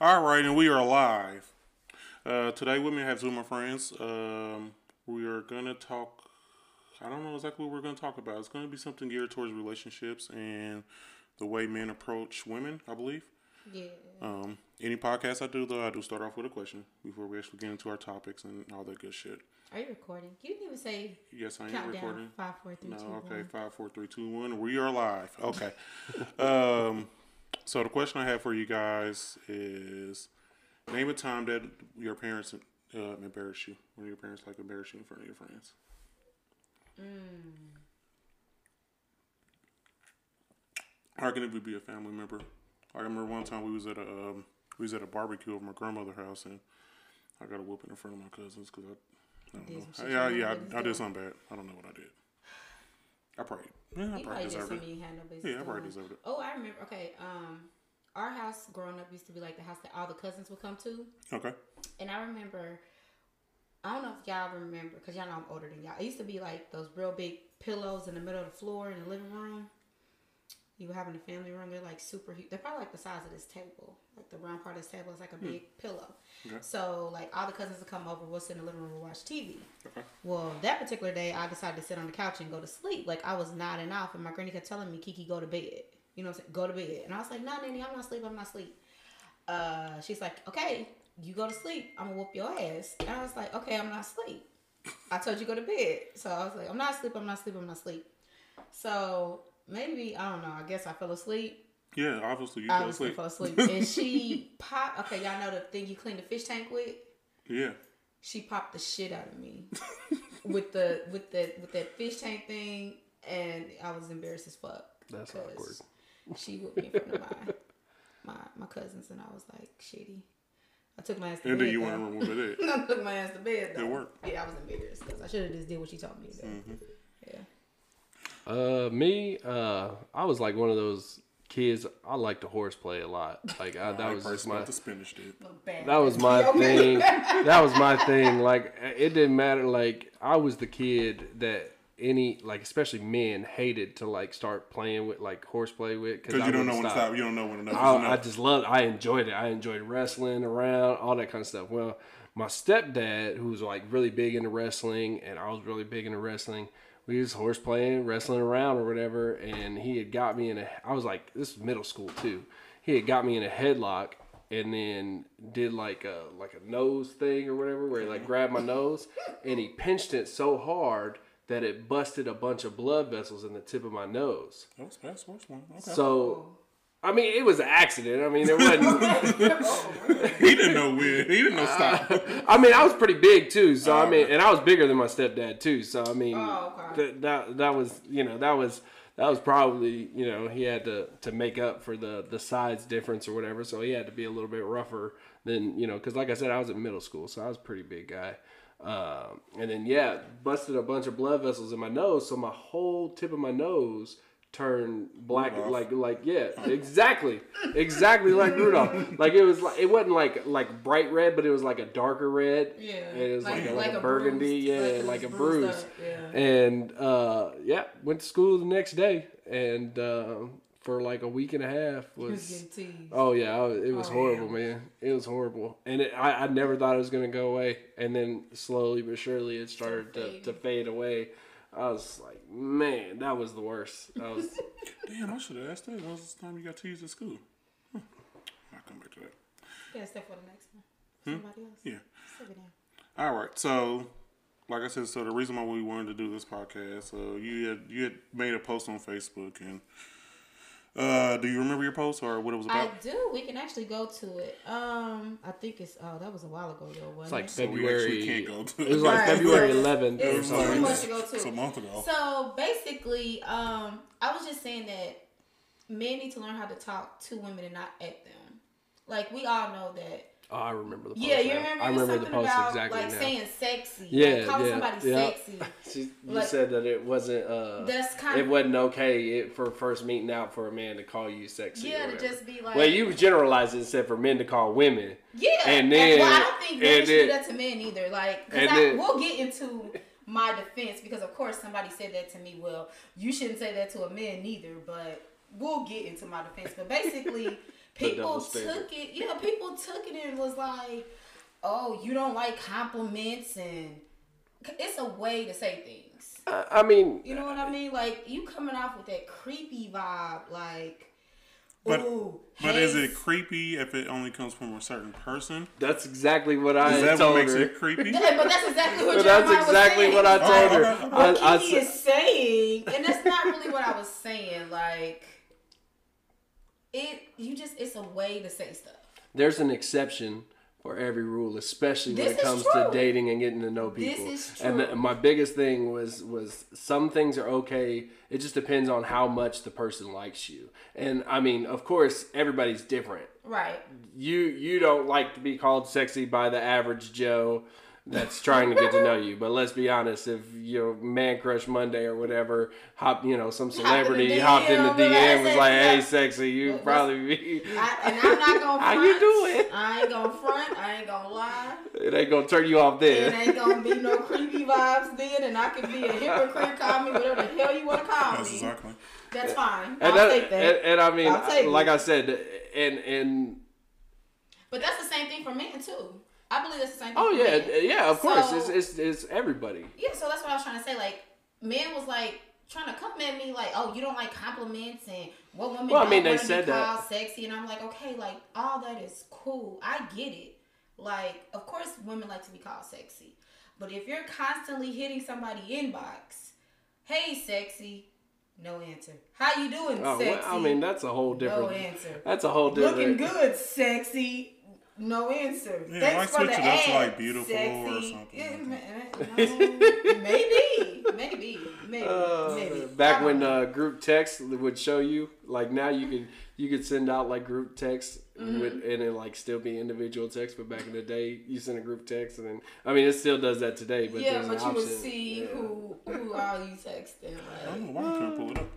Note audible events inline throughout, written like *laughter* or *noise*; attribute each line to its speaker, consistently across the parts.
Speaker 1: All right, and we are live. Uh, today with me I have two of my friends. Um, we are gonna talk. I don't know exactly what we're gonna talk about. It's gonna be something geared towards relationships and the way men approach women. I believe.
Speaker 2: Yeah.
Speaker 1: Um, any podcast I do though, I do start off with a question before we actually get into our topics and all that good shit.
Speaker 2: Are you recording? You didn't even say
Speaker 1: Yes, I am recording.
Speaker 2: Five, four, three,
Speaker 1: No,
Speaker 2: two,
Speaker 1: okay,
Speaker 2: one.
Speaker 1: five, four, three, two, one. We are live. Okay. *laughs* um, so the question I have for you guys is: Name a time that your parents uh, embarrassed you. When your parents like embarrass you in front of your friends. Or can it be a family member? I remember one time we was at a um, we was at a barbecue at my grandmother's house and I got a whooping in front of my cousins because I, I don't know. Yeah, yeah, I, I did something bad. I don't know what I did. I probably, yeah, I
Speaker 2: You
Speaker 1: probably deserved it.
Speaker 2: you had no business
Speaker 1: Yeah, I probably deserved it.
Speaker 2: Oh, I remember. Okay, um, our house growing up used to be like the house that all the cousins would come to,
Speaker 1: Okay.
Speaker 2: and I remember. I don't know if y'all remember, cause y'all know I'm older than y'all. It used to be like those real big pillows in the middle of the floor in the living room. You were having a family room. They're like super huge. They're probably like the size of this table. Like the round part of this table is like a big pillow.
Speaker 1: Okay.
Speaker 2: So like all the cousins would come over. We'll sit in the living room and watch TV.
Speaker 1: Okay.
Speaker 2: Well, that particular day, I decided to sit on the couch and go to sleep. Like I was nodding off, and my granny kept telling me, "Kiki, go to bed." You know, what I'm saying? go to bed. And I was like, "No, Nanny, I'm not asleep. I'm not asleep." Uh, she's like, "Okay, you go to sleep. I'm gonna whoop your ass." And I was like, "Okay, I'm not asleep. I told you go to bed." So I was like, "I'm not asleep. I'm not asleep. I'm not asleep." So maybe I don't know. I guess I fell asleep.
Speaker 1: Yeah, obviously you fell
Speaker 2: Obviously,
Speaker 1: asleep.
Speaker 2: fell asleep. and *laughs* she popped. Okay, y'all know the thing you clean the fish tank with
Speaker 1: Yeah.
Speaker 2: she popped the shit out of me with the with the with that fish tank thing, and I was embarrassed as fuck.
Speaker 3: That's
Speaker 2: 'cause
Speaker 3: awkward.
Speaker 2: She whooped me in front of my my my cousins, and I was like, shitty. I took my ass to
Speaker 1: And
Speaker 2: bed.
Speaker 1: And then you
Speaker 2: though.
Speaker 1: went and remove it. *laughs*
Speaker 2: I took my ass to bed. Though.
Speaker 1: It worked.
Speaker 2: Yeah, I was embarrassed because I should have just did what she told me to do.
Speaker 1: Mm-hmm.
Speaker 2: Yeah.
Speaker 3: Uh, me, uh, I was like one of those kids. I like to horseplay a lot. Like I, that
Speaker 1: I
Speaker 3: was just my
Speaker 1: with the spinach did.
Speaker 3: That was my *laughs* thing. That was my thing. Like it didn't matter. Like I was the kid that any like especially men hated to like start playing with like horseplay with
Speaker 1: Because you don't know
Speaker 3: wouldn't
Speaker 1: when to stop. You don't know when to know.
Speaker 3: I, I just loved. I enjoyed it. I enjoyed wrestling around, all that kind of stuff. Well, my stepdad, who was like really big into wrestling, and I was really big into wrestling. We was horse playing, wrestling around or whatever, and he had got me in a. I was like, this was middle school too. He had got me in a headlock, and then did like a like a nose thing or whatever, where he like grabbed my nose, and he pinched it so hard that it busted a bunch of blood vessels in the tip of my nose.
Speaker 1: that was that's one. Okay.
Speaker 3: So, I mean, it was an accident. I mean, it wasn't. *laughs*
Speaker 1: he didn't know when. He didn't know stop. *laughs*
Speaker 3: I mean, I was pretty big too. So I mean, and I was bigger than my stepdad too. So I mean,
Speaker 2: Oh, okay.
Speaker 3: that that that was you know that was that was probably you know he had to to make up for the the size difference or whatever. So he had to be a little bit rougher than you know because like I said, I was in middle school, so I was a pretty big guy. Um, and then yeah, busted a bunch of blood vessels in my nose, so my whole tip of my nose turned black
Speaker 1: Rudolph.
Speaker 3: like like yeah exactly exactly like Rudolph like it was like it wasn't like like bright red but it was like a darker red
Speaker 2: Yeah.
Speaker 3: it was like, a, like, a,
Speaker 2: bruised-
Speaker 3: burgundy yeah
Speaker 2: it
Speaker 3: like, a bruise
Speaker 2: up, Yeah.
Speaker 3: and uh yeah went to school the next day and uh, for like a week and a half
Speaker 2: was
Speaker 3: was
Speaker 2: getting teased.
Speaker 3: oh yeah I it was
Speaker 2: Oh,
Speaker 3: horrible
Speaker 2: yeah.
Speaker 3: man it was horrible and it, I, I never thought it was gonna go away and then slowly but surely it started to, to fade away I was like man that was the worst that was *laughs*
Speaker 1: Damn, I should have asked that. When was the time you got teased at school? Huh. I'll come back to that.
Speaker 2: Yeah, step for the next one. Hmm? Somebody else.
Speaker 1: Yeah.
Speaker 2: Sit it down.
Speaker 1: All right. So, like I said, so the reason why we wanted to do this podcast, so you had you had made a post on Facebook, and uh, do you remember your post or what it was about?
Speaker 2: I do. We can actually go to it. Um, I think it's. Oh, that was a while ago though. Wasn't
Speaker 3: It's like
Speaker 2: it?
Speaker 1: So we
Speaker 3: February.
Speaker 1: actually can't go to
Speaker 3: It was like
Speaker 2: Right.
Speaker 3: February
Speaker 2: So
Speaker 3: 11th or
Speaker 2: it's
Speaker 3: something.
Speaker 2: too
Speaker 3: like
Speaker 2: much to go to.
Speaker 1: It's a month ago.
Speaker 2: So basically, um, I was just saying that men need to learn how to talk to women and not at them. Like we all know that.
Speaker 3: Oh, I remember the post.
Speaker 2: Yeah, you remember?
Speaker 3: I
Speaker 2: it was
Speaker 3: remember the post
Speaker 2: about,
Speaker 3: exactly
Speaker 2: like
Speaker 3: now.
Speaker 2: saying sexy.
Speaker 3: Yeah,
Speaker 2: like, calling
Speaker 3: yeah,
Speaker 2: somebody
Speaker 3: yeah.
Speaker 2: sexy. *laughs*
Speaker 3: She, you
Speaker 2: Like-
Speaker 3: said that it wasn't. Uh,
Speaker 2: That's kind
Speaker 3: it
Speaker 2: of
Speaker 3: wasn't okay it, for first meeting out for a man to call you sexy.
Speaker 2: yeah to just be like
Speaker 3: well, you generalized it and said for men to call women.
Speaker 2: Yeah,
Speaker 3: And then-
Speaker 2: well, I don't think men
Speaker 3: and
Speaker 2: should do that to men either. Like, 'cause
Speaker 3: and
Speaker 2: I,
Speaker 3: then-
Speaker 2: we'll get into my defense because, of course, somebody said that to me. Well, you shouldn't say that to a man neither, but we'll get into my defense. But basically, *laughs* people took it. Yeah, people took it and was like, "Oh, you don't like compliments," and it's a way to say things.
Speaker 3: I, I mean,
Speaker 2: You know what I mean? Like you coming off with that creepy vibe, like.
Speaker 1: But-
Speaker 2: Ooh,
Speaker 1: But
Speaker 2: hey,
Speaker 1: is it creepy if it only comes from a certain person?
Speaker 3: that's exactly what I
Speaker 1: Is that
Speaker 3: told
Speaker 1: what makes
Speaker 3: her.
Speaker 1: it creepy? *laughs*
Speaker 2: Yeah, but that's exactly what
Speaker 3: But that's
Speaker 2: Jeremiah was
Speaker 3: exactly
Speaker 2: saying.
Speaker 3: what I
Speaker 1: Oh,
Speaker 3: told her.
Speaker 1: okay, okay.
Speaker 2: What
Speaker 3: I, I
Speaker 2: Kiki
Speaker 3: said-
Speaker 2: is saying, and that's not really what I was saying. Like, it, you just, it's a way to say stuff.
Speaker 3: there's an exception for every rule, especially when
Speaker 2: This
Speaker 3: it comes to dating and getting to know people.
Speaker 2: This is
Speaker 3: And
Speaker 2: true.
Speaker 3: the, my biggest thing was was some things are okay. It just depends on how much the person likes you. And I mean, of course, everybody's different.
Speaker 2: Right.
Speaker 3: You you don't like to be called sexy by the average Joe that's trying to get to know you. But let's be honest, if you know Man Crush Monday or whatever, hop you know some celebrity
Speaker 2: DM,
Speaker 3: hopped in the
Speaker 2: be like,
Speaker 3: DM was like,
Speaker 2: "Hey,
Speaker 3: "Hey, sexy," you
Speaker 2: What's-
Speaker 3: probably be.
Speaker 2: I, and I'm not gonna. *laughs* Front.
Speaker 3: How
Speaker 2: Front.
Speaker 3: you doing?
Speaker 2: I ain't gonna front. I ain't gonna lie.
Speaker 3: It ain't gonna turn you off then.
Speaker 2: It ain't gonna be no creepy vibes then, and I can be a hypocrite. Call me whatever the hell you want to call
Speaker 1: That's
Speaker 2: me.
Speaker 1: exactly.
Speaker 2: That's fine.
Speaker 3: And,
Speaker 2: I'll
Speaker 3: that,
Speaker 2: take that.
Speaker 3: and, and I mean,
Speaker 2: I'll take
Speaker 3: like
Speaker 2: it.
Speaker 3: I said, and and
Speaker 2: but that's the same thing for men too. I believe that's the same thing.
Speaker 3: oh yeah,
Speaker 2: men.
Speaker 3: yeah, of course,
Speaker 2: So-
Speaker 3: it's, it's it's everybody.
Speaker 2: Yeah, so that's what I was trying to say. Like, men was like trying to come at me like, "Oh, you don't like compliments and what women
Speaker 3: Well, I mean, they said
Speaker 2: be
Speaker 3: that.
Speaker 2: called sexy." And I'm like, okay, like all that is cool. I get it. Like, of course, women like to be called sexy, but if you're constantly hitting somebody inbox, "Hey, sexy," no answer. How you doing,
Speaker 3: Oh,
Speaker 2: sexy?
Speaker 3: well, I mean, that's a whole different.
Speaker 2: no answer.
Speaker 3: That's a whole different.
Speaker 2: Looking good, sexy. No answer.
Speaker 1: Yeah,
Speaker 2: Thanks
Speaker 1: like
Speaker 2: for the
Speaker 1: switch it up to,
Speaker 2: ad,
Speaker 1: like, beautiful or
Speaker 2: sexy.
Speaker 1: something
Speaker 2: Yeah,
Speaker 1: like *laughs*
Speaker 2: no, maybe, maybe, maybe,
Speaker 3: Uh,
Speaker 2: maybe.
Speaker 3: back when uh, group text would show you, like now you could you could send out like group text
Speaker 2: Mm-hmm.
Speaker 3: with, and it like still be individual text. But back in the day, you send a group text, and then I mean it still does that today. But
Speaker 2: yeah,
Speaker 3: there's
Speaker 2: but
Speaker 3: an
Speaker 2: you would see
Speaker 3: Yeah.
Speaker 2: who who all you texting.
Speaker 1: I don't know why I can't pull it up.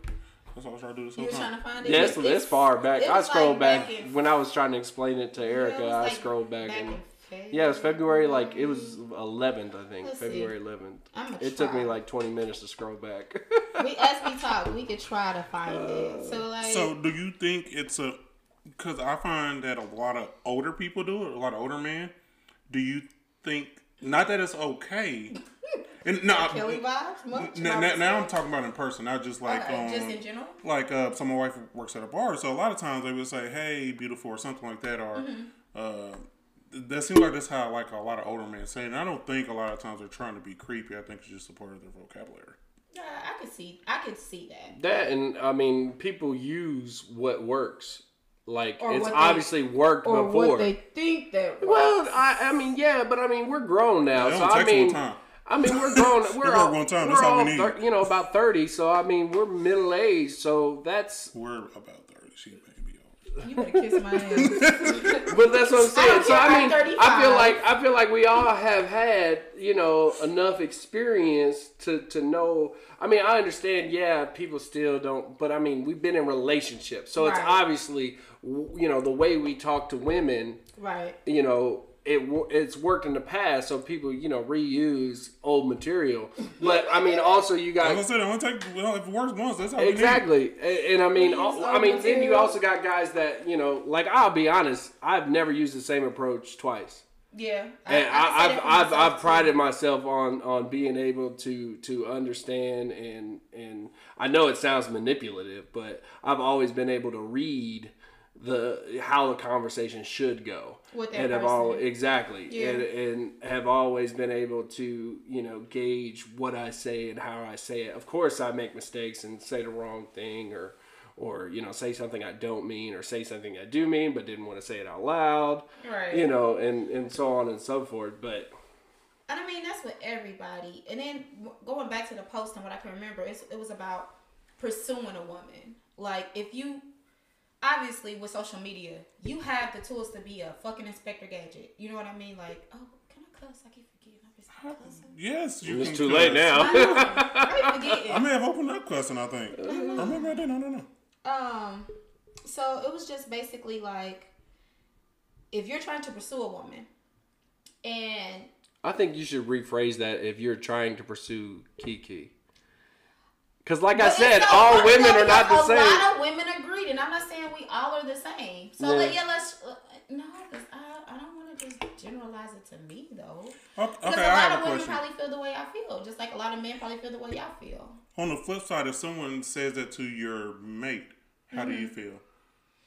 Speaker 1: That's all I was trying to do this
Speaker 2: you
Speaker 1: whole
Speaker 2: was trying to find it.
Speaker 3: Yeah, it's,
Speaker 2: It's-
Speaker 3: it's far back.
Speaker 2: it
Speaker 3: I
Speaker 2: was
Speaker 3: scrolled
Speaker 2: like
Speaker 3: back,
Speaker 2: back in-
Speaker 3: when I was trying to explain it to
Speaker 2: yeah,
Speaker 3: Erica.
Speaker 2: it was
Speaker 3: I
Speaker 2: like
Speaker 3: scrolled back,
Speaker 2: back
Speaker 3: and
Speaker 2: in
Speaker 3: yeah, it was February. Like it was 11th, I think.
Speaker 2: Let's see.
Speaker 3: February 11th.
Speaker 2: I'ma
Speaker 3: It took me
Speaker 2: try.
Speaker 3: like 20 minutes to scroll back.
Speaker 2: We as we talk, we could try to find it. Uh, so like,
Speaker 1: So, do you think it's a? Because I find that a lot of older people do it. A lot of older men. Do you think not that it's okay? And no,
Speaker 2: Kelly vibes. Much?
Speaker 1: n- n- now I'm talking about in person, not just like
Speaker 2: Okay,
Speaker 1: um,
Speaker 2: just in general.
Speaker 1: like uh, so my wife works at a bar, so a lot of times they would say, "Hey, beautiful" or something like that, or
Speaker 2: Mm-hmm.
Speaker 1: uh, that seems like that's how like a lot of older men say. it. And I don't think a lot of times they're trying to be creepy. I think it's just a part of their vocabulary.
Speaker 2: Yeah, I could see. I could see that.
Speaker 3: That and I mean, people use what works. Like
Speaker 2: Or
Speaker 3: it's
Speaker 2: what they-
Speaker 3: obviously worked
Speaker 2: Or
Speaker 3: before.
Speaker 2: what they think that. Works.
Speaker 3: well, I, I mean, yeah, but I mean, we're grown now,
Speaker 1: It
Speaker 3: so I mean,
Speaker 1: time.
Speaker 3: I mean, we're grown. *laughs* We're
Speaker 1: work
Speaker 3: all,
Speaker 1: one time,
Speaker 3: we're
Speaker 1: that's all we need.
Speaker 3: thir- you know, about thirty. So I mean, we're middle aged. So that's.
Speaker 1: We're about thirty. She making me old.
Speaker 2: You better kiss my ass. *laughs*
Speaker 3: But that's what I'm saying.
Speaker 2: don't
Speaker 3: so I mean,
Speaker 2: 35.
Speaker 3: I feel like I feel like we all have had you know enough experience to to know. I mean, I understand. Yeah, people still don't, but I mean, we've been in relationships, so it's obviously you know the way we talk to women.
Speaker 2: right.
Speaker 3: You know, it it's worked in the past, so people you know reuse old material. But I mean, also you got
Speaker 1: Like I said, it only take well, if it works once, that's all we need.
Speaker 3: Exactly, and, and I mean,
Speaker 2: We use
Speaker 3: al- I
Speaker 2: old
Speaker 3: mean, then you also got guys that you know, like I'll be honest, I've never used the same approach twice,
Speaker 2: Yeah.
Speaker 3: and
Speaker 2: can say
Speaker 3: I,
Speaker 2: that
Speaker 3: I've I've, I've prided myself on on being able to to understand and and I know it sounds manipulative, but I've always been able to read the how the conversation should go And have all exactly
Speaker 2: Yeah.
Speaker 3: and, and have always been able to you know gauge what I say and how I say it. Of course, I make mistakes and say the wrong thing or or you know say something I don't mean or say something I do mean but didn't want to say it out loud.
Speaker 2: Right.
Speaker 3: You know, and and so on and so forth. But
Speaker 2: And I mean, that's with everybody. And then going back to the post and what I can remember, it's, it was about pursuing a woman. Like, if you, obviously, with social media, you have the tools to be a fucking Inspector Gadget. You know what I mean? Like, oh, can I cuss? I keep forgetting. I'm just cussing.
Speaker 1: Yes, you
Speaker 3: it's too
Speaker 1: cuss.
Speaker 3: late now.
Speaker 2: I know. I be forgetting.
Speaker 1: I may have opened up cussing. I think. Or maybe I didn't. I don't know.
Speaker 2: Um, so it was just basically like, if you're trying to pursue a woman, and
Speaker 3: I think you should rephrase that if you're trying to pursue Kiki. Because, like I
Speaker 2: But it's
Speaker 3: said,
Speaker 2: so
Speaker 3: all
Speaker 2: funny
Speaker 3: women are not the
Speaker 2: because
Speaker 3: same.
Speaker 2: A lot of women agreed, and I'm not saying we all are the same. So
Speaker 3: Yeah.
Speaker 2: like, yeah, let's uh, no, 'cause I I don't want to just generalize it to me though.
Speaker 1: Okay,
Speaker 2: Because
Speaker 1: okay
Speaker 2: a
Speaker 1: I
Speaker 2: lot
Speaker 1: have
Speaker 2: of
Speaker 1: a
Speaker 2: women
Speaker 1: question.
Speaker 2: probably feel the way I feel, just like a lot of men probably feel the way y'all feel.
Speaker 1: On the flip side, if someone says that to your mate, how do you feel?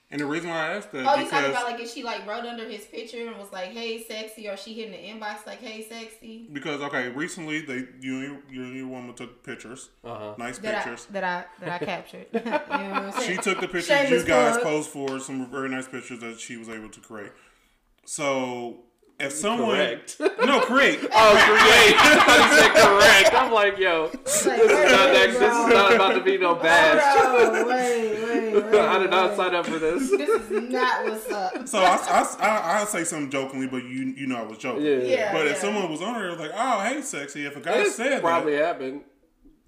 Speaker 1: And the reason why I asked that.
Speaker 2: Oh, you talking about like if she like wrote under his picture and was like, "Hey, sexy," or she hit in the inbox like, "Hey, sexy."
Speaker 1: because okay, recently they you and your, you and your woman took pictures,
Speaker 3: Uh-huh.
Speaker 1: nice
Speaker 2: That I,
Speaker 1: pictures.
Speaker 2: that I that I captured. *laughs* you know what I'm? *laughs*
Speaker 1: She took the pictures
Speaker 2: Shameless
Speaker 1: you guys
Speaker 2: plug.
Speaker 1: posed for some very nice pictures that she was able to create. So if someone *laughs*
Speaker 3: Correct.
Speaker 1: no create,
Speaker 3: oh, create. *laughs* I said correct. I'm like, yo,
Speaker 2: Like, *laughs*
Speaker 3: this
Speaker 2: wait,
Speaker 3: is not,
Speaker 2: wait,
Speaker 3: this is not about to be no bash.
Speaker 2: Bro, wait, wait, wait.
Speaker 3: I did not
Speaker 2: wait.
Speaker 3: sign up for this.
Speaker 2: This is not what's up.
Speaker 1: so I, I, I, I'll say something jokingly, but you you know I was joking.
Speaker 3: Yeah.
Speaker 2: Yeah.
Speaker 1: But if someone was on there, it was like, oh, hey, sexy. If a guy
Speaker 3: It
Speaker 1: said
Speaker 3: probably
Speaker 1: that,
Speaker 3: happened.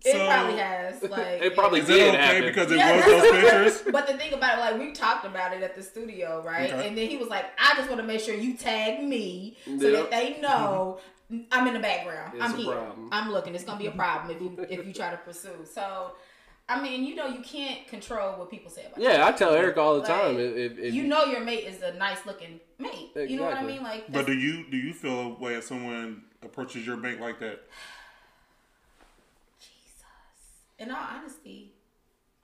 Speaker 2: It
Speaker 1: So-
Speaker 2: probably has. *laughs* Like
Speaker 3: It probably
Speaker 1: is
Speaker 2: yeah.
Speaker 3: did
Speaker 1: okay
Speaker 3: happen.
Speaker 1: because it
Speaker 2: Yeah,
Speaker 1: was *laughs* those pictures?
Speaker 2: But the thing about it, like we talked about it at the studio, right?
Speaker 1: Okay.
Speaker 2: And then he was like, "I just want to make sure you tag me so
Speaker 3: Yep.
Speaker 2: that they know mm-hmm. I'm in the background.
Speaker 3: It's
Speaker 2: I'm here.
Speaker 3: problem.
Speaker 2: I'm looking. It's gonna be a problem if you if you try to pursue." So, I mean, you know, you can't control what people say about you.
Speaker 3: Yeah, I tell Erica all the
Speaker 2: Like,
Speaker 3: time. If, if, if
Speaker 2: you know your mate is a nice looking mate. You know what I mean? Like,
Speaker 1: But do you do you feel a way if someone approaches your mate like that?
Speaker 2: In all honesty,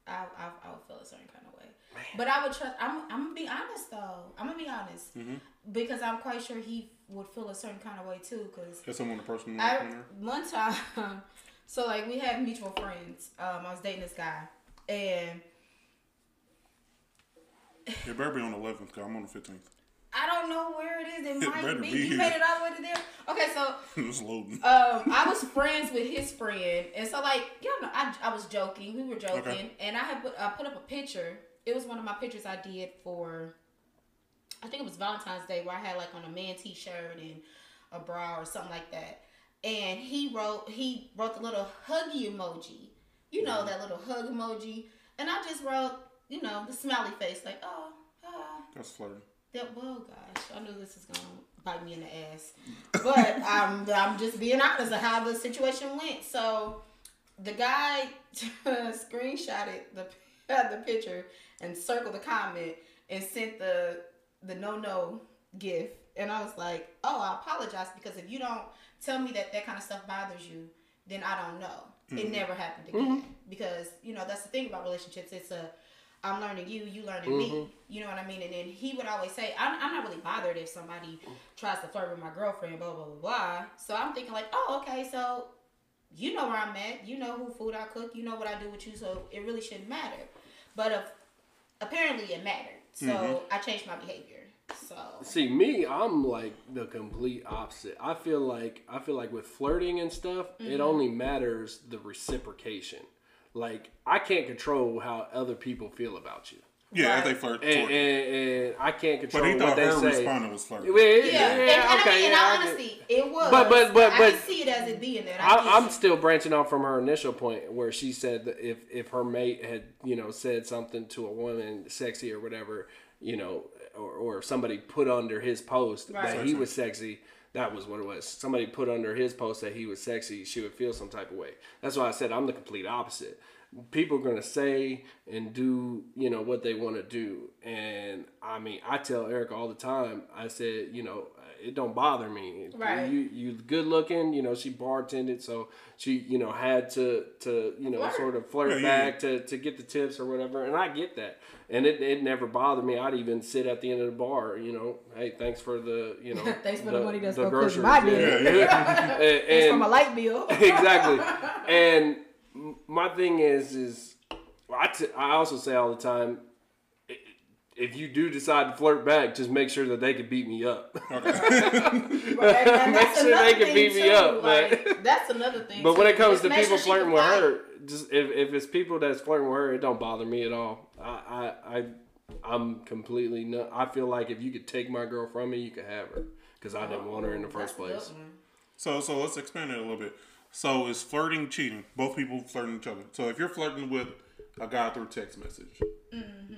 Speaker 2: I, I I would feel a certain kind of way. But I would trust. I'm I'm gonna be honest though. I'm gonna be honest
Speaker 1: Mm-hmm.
Speaker 2: because I'm quite sure he would feel a certain kind of way too. Because
Speaker 1: If someone me
Speaker 2: I one time, *laughs* so like we had mutual friends. Um, I was dating this guy, and
Speaker 1: It better be on the 11th, because I'm on the 15th.
Speaker 2: I don't know where it is. *laughs* It
Speaker 1: It
Speaker 2: might be.
Speaker 1: be
Speaker 2: You made it all the way to there. Okay, so *laughs*
Speaker 1: it's loading.
Speaker 2: um, I was friends with his friend, and so like y'all know, I, I was joking. We were joking,
Speaker 1: Okay.
Speaker 2: and I had put, I put up a picture. It was one of my pictures I did for, I think it was Valentine's Day, where I had like on a man T-shirt and a bra or something like that. And he wrote he wrote the little huggy emoji, you know that little hug emoji, and I just wrote you know the smiley face like oh ah.
Speaker 1: That's flirting.
Speaker 2: That well, gosh, I knew this is gonna bite me in the ass, but *laughs* I'm I'm just being honest of how the situation went. So the guy *laughs* screenshotted the *laughs* the picture and circled the comment and sent the the no no gif, and I was like, oh, I apologize because if you don't tell me that that kind of stuff bothers you, then I don't know. It mm-hmm. never happened mm-hmm. again because you know that's the thing about relationships. It's a I'm learning you, you learning me. You know what I mean? And then he would always say, I'm, I'm not really bothered if somebody tries to flirt with my girlfriend, blah, blah, blah, blah. So I'm thinking, like, oh, okay, so you know where I'm at. You know who food I cook. You know what I do with you. So it really shouldn't matter. But if, apparently it mattered. So I changed my behavior. So.
Speaker 3: See me, I'm like the complete opposite. I feel like I feel like with flirting and stuff,
Speaker 2: Mm-hmm.
Speaker 3: it only matters the reciprocation. Like I can't control how other people feel about you,
Speaker 1: Yeah,
Speaker 2: Right.
Speaker 1: if they flirt
Speaker 3: and, and, and I can't control
Speaker 1: But he
Speaker 3: what
Speaker 1: thought
Speaker 3: they
Speaker 1: her
Speaker 3: say.
Speaker 1: responding was flirting.
Speaker 3: Well,
Speaker 2: Yeah,
Speaker 3: yeah,
Speaker 2: and, and I
Speaker 3: okay,
Speaker 2: mean, in
Speaker 3: yeah,
Speaker 2: all honesty, it was.
Speaker 3: But- but- but-
Speaker 2: I
Speaker 3: but-
Speaker 2: can see it as it being that. I
Speaker 3: I, I'm still branching off from her initial point where she said that if if her mate had you know said something to a woman sexy or whatever you know or, or somebody put under his post
Speaker 2: Right.
Speaker 3: that he was sexy that was what it was. Somebody put under his post that he was sexy she would feel some type of way. That's why I said I'm the complete opposite. People are going to say and do you know what they want to do. And I mean I tell Erica all the time I said you know it don't bother me
Speaker 2: Right.
Speaker 3: you you good looking you know she bartended so she you know had to to you know
Speaker 2: Flirt.
Speaker 3: sort of flirt
Speaker 1: Yeah, yeah,
Speaker 3: back to to get the tips or whatever and i get that and it, it never bothered me i'd even sit at the end of the bar you know hey thanks for the you know *laughs*
Speaker 2: Thanks for the money that's gonna cook
Speaker 3: groceries.
Speaker 2: my bill. *laughs*
Speaker 3: and,
Speaker 2: It's from
Speaker 3: and-
Speaker 2: a light bill. *laughs*
Speaker 3: exactly and my thing is is I, t- I also say all the time i- if you do decide to flirt back, just make sure that they can beat me up.
Speaker 2: Right, *laughs* *laughs*
Speaker 3: Make
Speaker 2: that's
Speaker 3: sure they
Speaker 2: another
Speaker 3: can
Speaker 2: thing,
Speaker 3: beat me up,
Speaker 2: Like,
Speaker 3: but-
Speaker 2: that's another thing.
Speaker 3: But when
Speaker 2: too.
Speaker 3: it comes
Speaker 2: Just
Speaker 3: to people
Speaker 2: sure
Speaker 3: flirting with
Speaker 2: fight.
Speaker 3: her, just if, if it's people that's flirting with her, it don't bother me at all. I I, I I'm completely no. I feel like if you could take my girl from me, you could have her because I didn't want her in the first place.
Speaker 1: So so let's expand it a little bit. So is flirting cheating? Both people flirting each other. So if you're flirting with a guy through text message,
Speaker 2: Mm-hmm.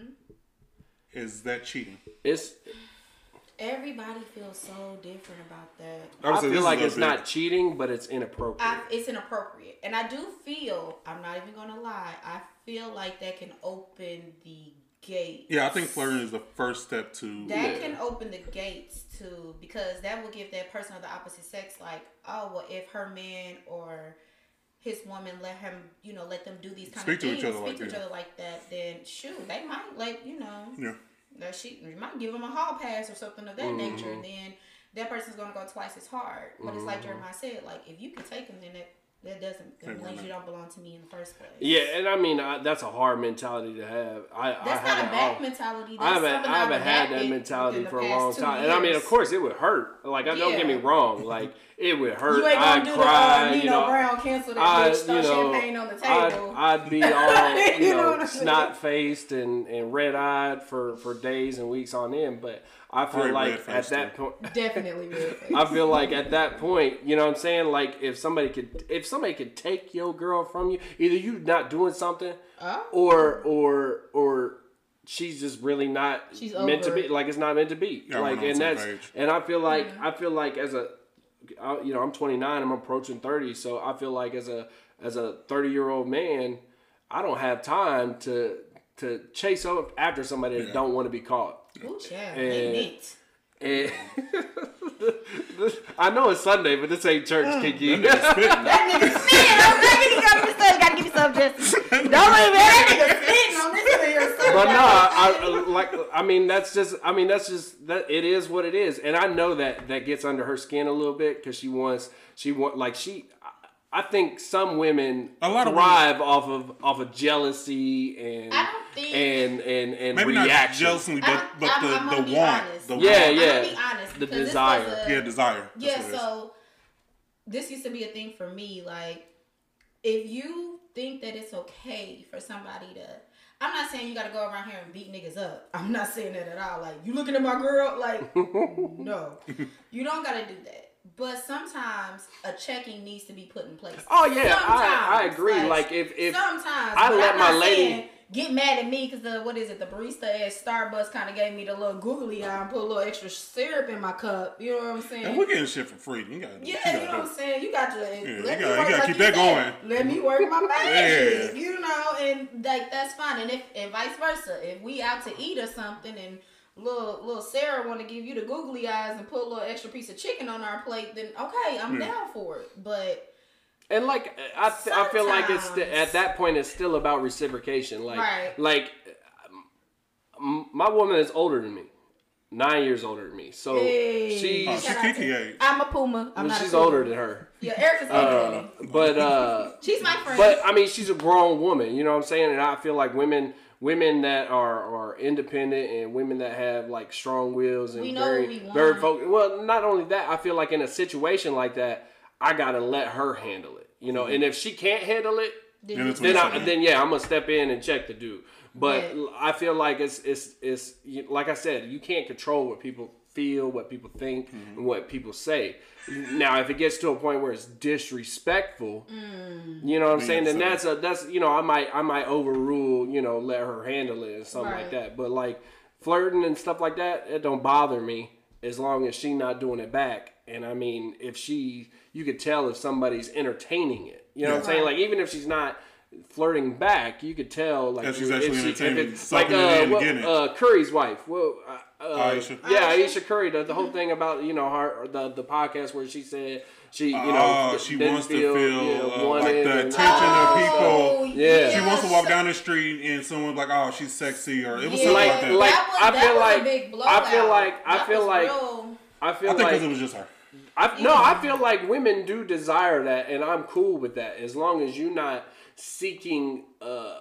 Speaker 1: Is that cheating?
Speaker 3: It's
Speaker 2: Everybody feels so different about that.
Speaker 1: I
Speaker 3: I feel like it's
Speaker 1: big-
Speaker 3: not cheating, but it's inappropriate.
Speaker 2: I, it's inappropriate, and I do feel I'm not even gonna lie. I feel like that can open the gate.
Speaker 1: Yeah, I think flirting is the first step to.
Speaker 2: That
Speaker 3: Yeah.
Speaker 2: can open the gates to because that will give that person of the opposite sex like, oh well, if her man or his woman let him, you know, let them do these kind
Speaker 1: Speak
Speaker 2: of
Speaker 1: to
Speaker 2: things,
Speaker 1: each other
Speaker 2: speak
Speaker 1: like
Speaker 2: to each other like that, then shoot, they might like, you know,
Speaker 1: Yeah.
Speaker 2: that she might give them a hall pass or something of that
Speaker 3: Mm-hmm.
Speaker 2: nature, and then that person's gonna go twice as hard. But it's like Jeremiah said, like if you can take them, then that that doesn't that
Speaker 1: Can't
Speaker 2: means you don't belong to me in the first place.
Speaker 3: yeah, and I mean I, that's a hard mentality to have. I,
Speaker 2: That's
Speaker 3: I
Speaker 2: not a
Speaker 3: haven't
Speaker 2: back
Speaker 3: al-
Speaker 2: mentality. That's
Speaker 3: I haven't, I haven't had that mentality for a long
Speaker 2: past two
Speaker 3: time, and I mean, of course, it would hurt. Like, I don't get me wrong. Like, it would hurt.
Speaker 2: You ain't gonna
Speaker 3: I'd
Speaker 2: do
Speaker 3: cry.
Speaker 2: the uh,
Speaker 3: you know,
Speaker 2: Brown cancel that
Speaker 3: I'd,
Speaker 2: bitch, throw
Speaker 3: you know,
Speaker 2: champagne on the table.
Speaker 3: I'd,
Speaker 2: table.
Speaker 3: I'd be all, *laughs* you,
Speaker 2: You know
Speaker 3: know,
Speaker 2: what I'm saying?
Speaker 3: snot faced and, and red eyed for, for days and weeks on end. But I feel
Speaker 1: Probably
Speaker 3: like at that point,
Speaker 2: Definitely red. *laughs*
Speaker 3: I feel like at that point, you know what I'm saying? Like if somebody could if somebody could take your girl from you, either you not doing something
Speaker 2: Oh.
Speaker 3: or or or she's just really not
Speaker 2: She's
Speaker 3: meant to be like it's not meant to be.
Speaker 1: Yeah,
Speaker 3: like and that's
Speaker 1: page.
Speaker 3: and I feel like mm-hmm. I feel like as a I- you know, I'm 29, I'm approaching 30, so I feel like as a as a 30 year old man, I don't have time to to chase up after somebody that don't want to be caught.
Speaker 2: Ooh, child.
Speaker 3: And- And I know it's Sunday, but this ain't church,
Speaker 2: Mm.
Speaker 3: Kiki.
Speaker 2: That *laughs* nigga spitting. I'm begging you, gotta be stuck. Gotta give you some justice. *laughs* Don't leave that nigga spitting on this one here. *laughs*
Speaker 3: but no, I, I like. I mean, that's just. I mean, that's just that. It is what it is, and I know that that gets under her skin a little bit because she wants. She want like she. I- I think some women
Speaker 1: A lot of
Speaker 3: thrive off of off of jealousy and
Speaker 2: I don't think-
Speaker 3: and and and
Speaker 1: Maybe
Speaker 3: reaction.
Speaker 1: not jealousy, but,
Speaker 2: I'm-
Speaker 1: but
Speaker 2: I'm-
Speaker 1: the,
Speaker 2: I'm gonna
Speaker 1: the want.
Speaker 2: honest.
Speaker 1: The
Speaker 3: Yeah,
Speaker 1: want.
Speaker 2: I'm
Speaker 3: yeah.
Speaker 2: gonna be honest.
Speaker 3: The
Speaker 2: because this was
Speaker 3: desire.
Speaker 2: a-
Speaker 1: Yeah, desire. That's
Speaker 2: Yeah,
Speaker 1: what it is.
Speaker 2: so this used to be a thing for me. Like, if you think that it's okay for somebody to, I'm not saying you got to go around here and beat niggas up. I'm not saying that at all. Like, you looking at my girl? Like, *laughs* no, you don't got to do that. But sometimes a checking needs to be put in place.
Speaker 3: Oh yeah, I, I agree.
Speaker 2: like,
Speaker 3: Like if if
Speaker 2: sometimes
Speaker 3: I let
Speaker 2: I'm
Speaker 3: my lady-
Speaker 2: saying get mad at me because the what is it? The barista at Starbucks kind of gave me the little googly eye and put a little extra syrup in my cup. You know what I'm saying?
Speaker 1: And we're getting shit for free. You gotta do
Speaker 2: Yeah,
Speaker 1: what you
Speaker 2: you know what. I'm saying. You got to let
Speaker 1: you gotta-
Speaker 2: work,
Speaker 1: you gotta
Speaker 2: like
Speaker 1: keep that
Speaker 2: said.
Speaker 1: going.
Speaker 2: Let me work my magic.
Speaker 1: Yeah.
Speaker 2: You know, and like that's fine. And if and vice versa, if we out to eat or something, and little little Sarah want to give you the googly eyes and put a little extra piece of chicken on our plate, then okay, I'm
Speaker 1: Yeah.
Speaker 2: down for it. But
Speaker 3: And like I, th- I feel like it's st- at that point it's still about reciprocation. Like
Speaker 2: Right.
Speaker 3: like my woman is older than me, nine years older than me. So
Speaker 2: Hey.
Speaker 3: she's
Speaker 1: Oh,
Speaker 2: Shout
Speaker 1: she
Speaker 2: out
Speaker 1: Kiki
Speaker 2: to- I'm a puma. I'm not.
Speaker 3: she's
Speaker 2: a cougar.
Speaker 3: older than her.
Speaker 2: Yeah, Erica's older
Speaker 3: Uh, but uh, *laughs*
Speaker 2: She's my friend.
Speaker 3: but I mean she's a grown woman. You know what I'm saying? And I feel like women women that are are independent and women that have like strong wills and
Speaker 2: We know
Speaker 3: very
Speaker 2: we
Speaker 3: very
Speaker 2: want.
Speaker 3: focused. Well, not only that, I feel like in a situation like that, I gotta let her handle it. You know, and if she can't handle it,
Speaker 2: Then
Speaker 1: And
Speaker 3: then I, then yeah, I'm gonna step in and check the dude. But
Speaker 2: But-
Speaker 3: I feel like it's it's it's like I said, you can't control what people feel, what people think,
Speaker 1: Mm-hmm.
Speaker 3: and what people say. Now, if it gets to a point where it's disrespectful, you know what I'm
Speaker 1: Being
Speaker 3: saying, then
Speaker 1: silly.
Speaker 3: that's a that's you know I might I might overrule you know let her handle it and something like that. But like flirting and stuff like that, it don't bother me as long as she not doing it back. And I mean, if she, you could tell if somebody's entertaining it. You know what I'm saying? Like even if she's not flirting back, you could tell like
Speaker 1: That she's
Speaker 3: if
Speaker 1: actually
Speaker 3: she- if
Speaker 1: entertaining,
Speaker 3: it's like
Speaker 1: sucking it
Speaker 3: uh, what- uh, Curry's wife. Well, uh, uh,
Speaker 1: Aisha.
Speaker 3: yeah,
Speaker 2: Aisha.
Speaker 3: Aisha Curry. The, the whole thing about you know her the the podcast where she said she you know
Speaker 1: she
Speaker 3: didn't
Speaker 1: wants to feel,
Speaker 3: yeah,
Speaker 1: uh, like
Speaker 3: wanted
Speaker 1: the
Speaker 3: and-
Speaker 1: attention of
Speaker 2: Oh,
Speaker 1: people.
Speaker 3: Yeah.
Speaker 1: She wants to walk down the street and someone's like, "Oh, she's sexy," or it was
Speaker 2: Yeah,
Speaker 1: something
Speaker 3: like
Speaker 1: like that.
Speaker 3: like
Speaker 2: that was,
Speaker 3: I
Speaker 2: that
Speaker 3: feel
Speaker 2: was
Speaker 3: like
Speaker 2: a big
Speaker 3: I feel
Speaker 2: blowout.
Speaker 3: like I feel like
Speaker 2: real-
Speaker 3: I
Speaker 1: I
Speaker 3: feel
Speaker 1: think
Speaker 3: like
Speaker 1: because it was just her.
Speaker 3: I, no, I feel like women do desire that, and I'm cool with that as long as you're not seeking. Uh, I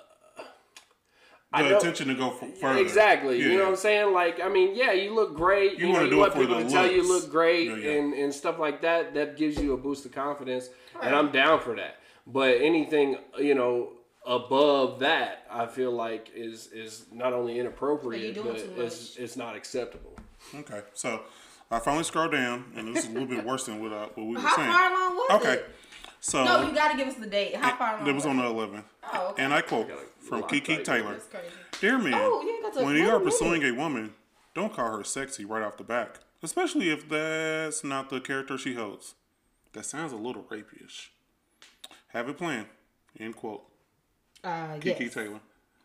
Speaker 1: The
Speaker 3: know-
Speaker 1: attention to go f- further.
Speaker 3: Exactly. You know what I'm saying? Like, I mean, yeah, you look great.
Speaker 1: You
Speaker 3: You, know,
Speaker 1: wanna
Speaker 3: you
Speaker 1: do it
Speaker 3: want
Speaker 1: for
Speaker 3: people
Speaker 1: the
Speaker 3: to tell you look great
Speaker 1: Yeah, yeah.
Speaker 3: And, and stuff like that. That gives you a boost of confidence,
Speaker 2: Right.
Speaker 3: and I'm down for that. But anything, you know, above that, I feel like is is not only inappropriate, but it's it's not acceptable.
Speaker 1: Okay, so I finally scrolled down, and this is a little bit worse than what, I, what we were
Speaker 2: How
Speaker 1: saying.
Speaker 2: far along was
Speaker 1: Okay,
Speaker 2: it?
Speaker 1: so
Speaker 2: No, you got to give us the date. How far along?
Speaker 1: it was on the 11th,
Speaker 2: Oh, okay.
Speaker 1: and I quote
Speaker 3: Gotta
Speaker 1: from
Speaker 3: lock
Speaker 1: Kiki. Taylor: "Dear man,
Speaker 2: Oh, you ain't got
Speaker 1: when you are
Speaker 2: a minute.
Speaker 1: pursuing a woman, don't call her sexy right off the back. especially if that's not the character she holds. That sounds a little rapey-ish. Have a plan. End quote.
Speaker 2: Uh,
Speaker 1: Kiki
Speaker 2: yes.
Speaker 1: Taylor.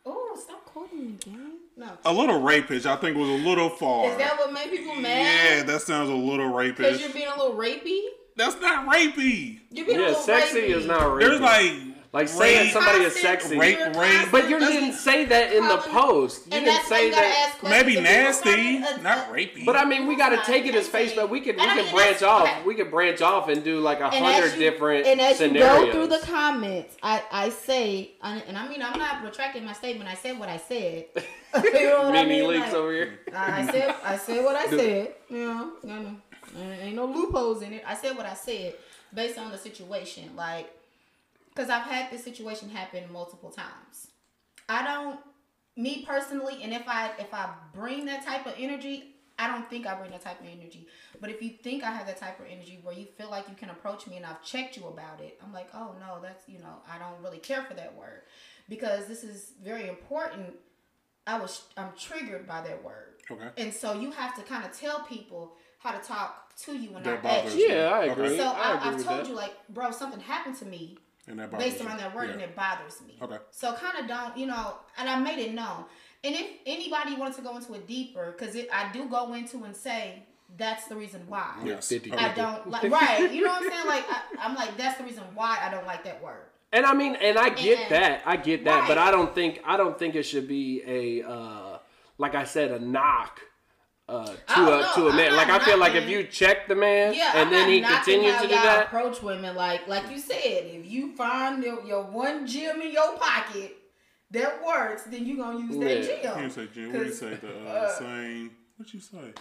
Speaker 2: Oh, stop quoting me again. No.
Speaker 1: A little rapish, I think, was a little far.
Speaker 2: Is that what made people mad?
Speaker 1: yeah, that sounds a little rapish.
Speaker 2: Because you're being a little rapey.
Speaker 1: That's not rapey.
Speaker 2: You're being a
Speaker 3: Yeah,
Speaker 2: little
Speaker 3: sexy
Speaker 2: rapey.
Speaker 3: is not rapey.
Speaker 1: There's like
Speaker 3: Like saying somebody is sexy.
Speaker 1: Rape, rape.
Speaker 3: But you
Speaker 1: That's-
Speaker 3: didn't say that in the post. You didn't say that.
Speaker 1: maybe nasty,
Speaker 2: a-
Speaker 1: not rapey.
Speaker 3: But I mean, we got to take it as
Speaker 2: nasty.
Speaker 3: face, but we can we
Speaker 2: I
Speaker 3: can
Speaker 2: mean,
Speaker 3: branch off.
Speaker 2: okay.
Speaker 3: We can branch off and do like a hundred
Speaker 2: as you,
Speaker 3: different
Speaker 2: and as
Speaker 3: scenarios.
Speaker 2: you go through the comments, I, I say, and and I mean, I'm not retracting my statement. I said what I said. *laughs* *laughs* you know what I mean?
Speaker 3: leaks
Speaker 2: Like,
Speaker 3: over here.
Speaker 2: I I said, I said what I *laughs* said. You know, you know, ain't ain't no loopholes in it. I said what I said based on the situation. Like, because I've had this situation happen multiple times. I don't, me personally, and if I if I bring that type of energy, I don't think I bring that type of energy. But if you think I have that type of energy where you feel like you can approach me and I've checked you about it, I'm like, oh no, that's you know, I don't really care for that word because this is very important. I was I'm triggered by that word.
Speaker 1: okay.
Speaker 2: And so you have to kind of tell people how to talk to you and
Speaker 1: That
Speaker 2: not at you.
Speaker 1: you.
Speaker 3: Yeah, I agree.
Speaker 2: So
Speaker 3: I
Speaker 2: I,
Speaker 3: agree
Speaker 2: I've
Speaker 3: with
Speaker 2: told
Speaker 3: that.
Speaker 2: you, like, bro, something happened to me
Speaker 1: And that bothers
Speaker 2: based
Speaker 1: you.
Speaker 2: around that word,
Speaker 1: Yeah.
Speaker 2: and it bothers me.
Speaker 1: Okay.
Speaker 2: So kind of don't, you know, and I made it known. And if anybody wants to go into it deeper, because I do go into and say that's the reason why.
Speaker 1: Yes.
Speaker 3: 50
Speaker 1: Okay.
Speaker 2: I don't *laughs* like right. You know what I'm saying? Like I, I'm like that's the reason why I don't like that word.
Speaker 3: And I mean, and I get
Speaker 2: And-
Speaker 3: that, I get that, but I don't think I don't think it should be a uh, like I said, a knock uh, to a
Speaker 2: no,
Speaker 3: to a
Speaker 2: I'm
Speaker 3: man.
Speaker 2: not
Speaker 3: Like I feel like if you check the man
Speaker 2: Yeah,
Speaker 3: and
Speaker 2: I'm
Speaker 3: then he continues to do
Speaker 2: y'all
Speaker 3: that,
Speaker 2: Approach women like like you said. If you find your, your one gem in your pocket that works, then you gonna use that
Speaker 3: Yeah.
Speaker 1: You
Speaker 2: gem.
Speaker 1: didn't say Jim. What did you say? The uh,
Speaker 2: uh,
Speaker 1: same. What you say?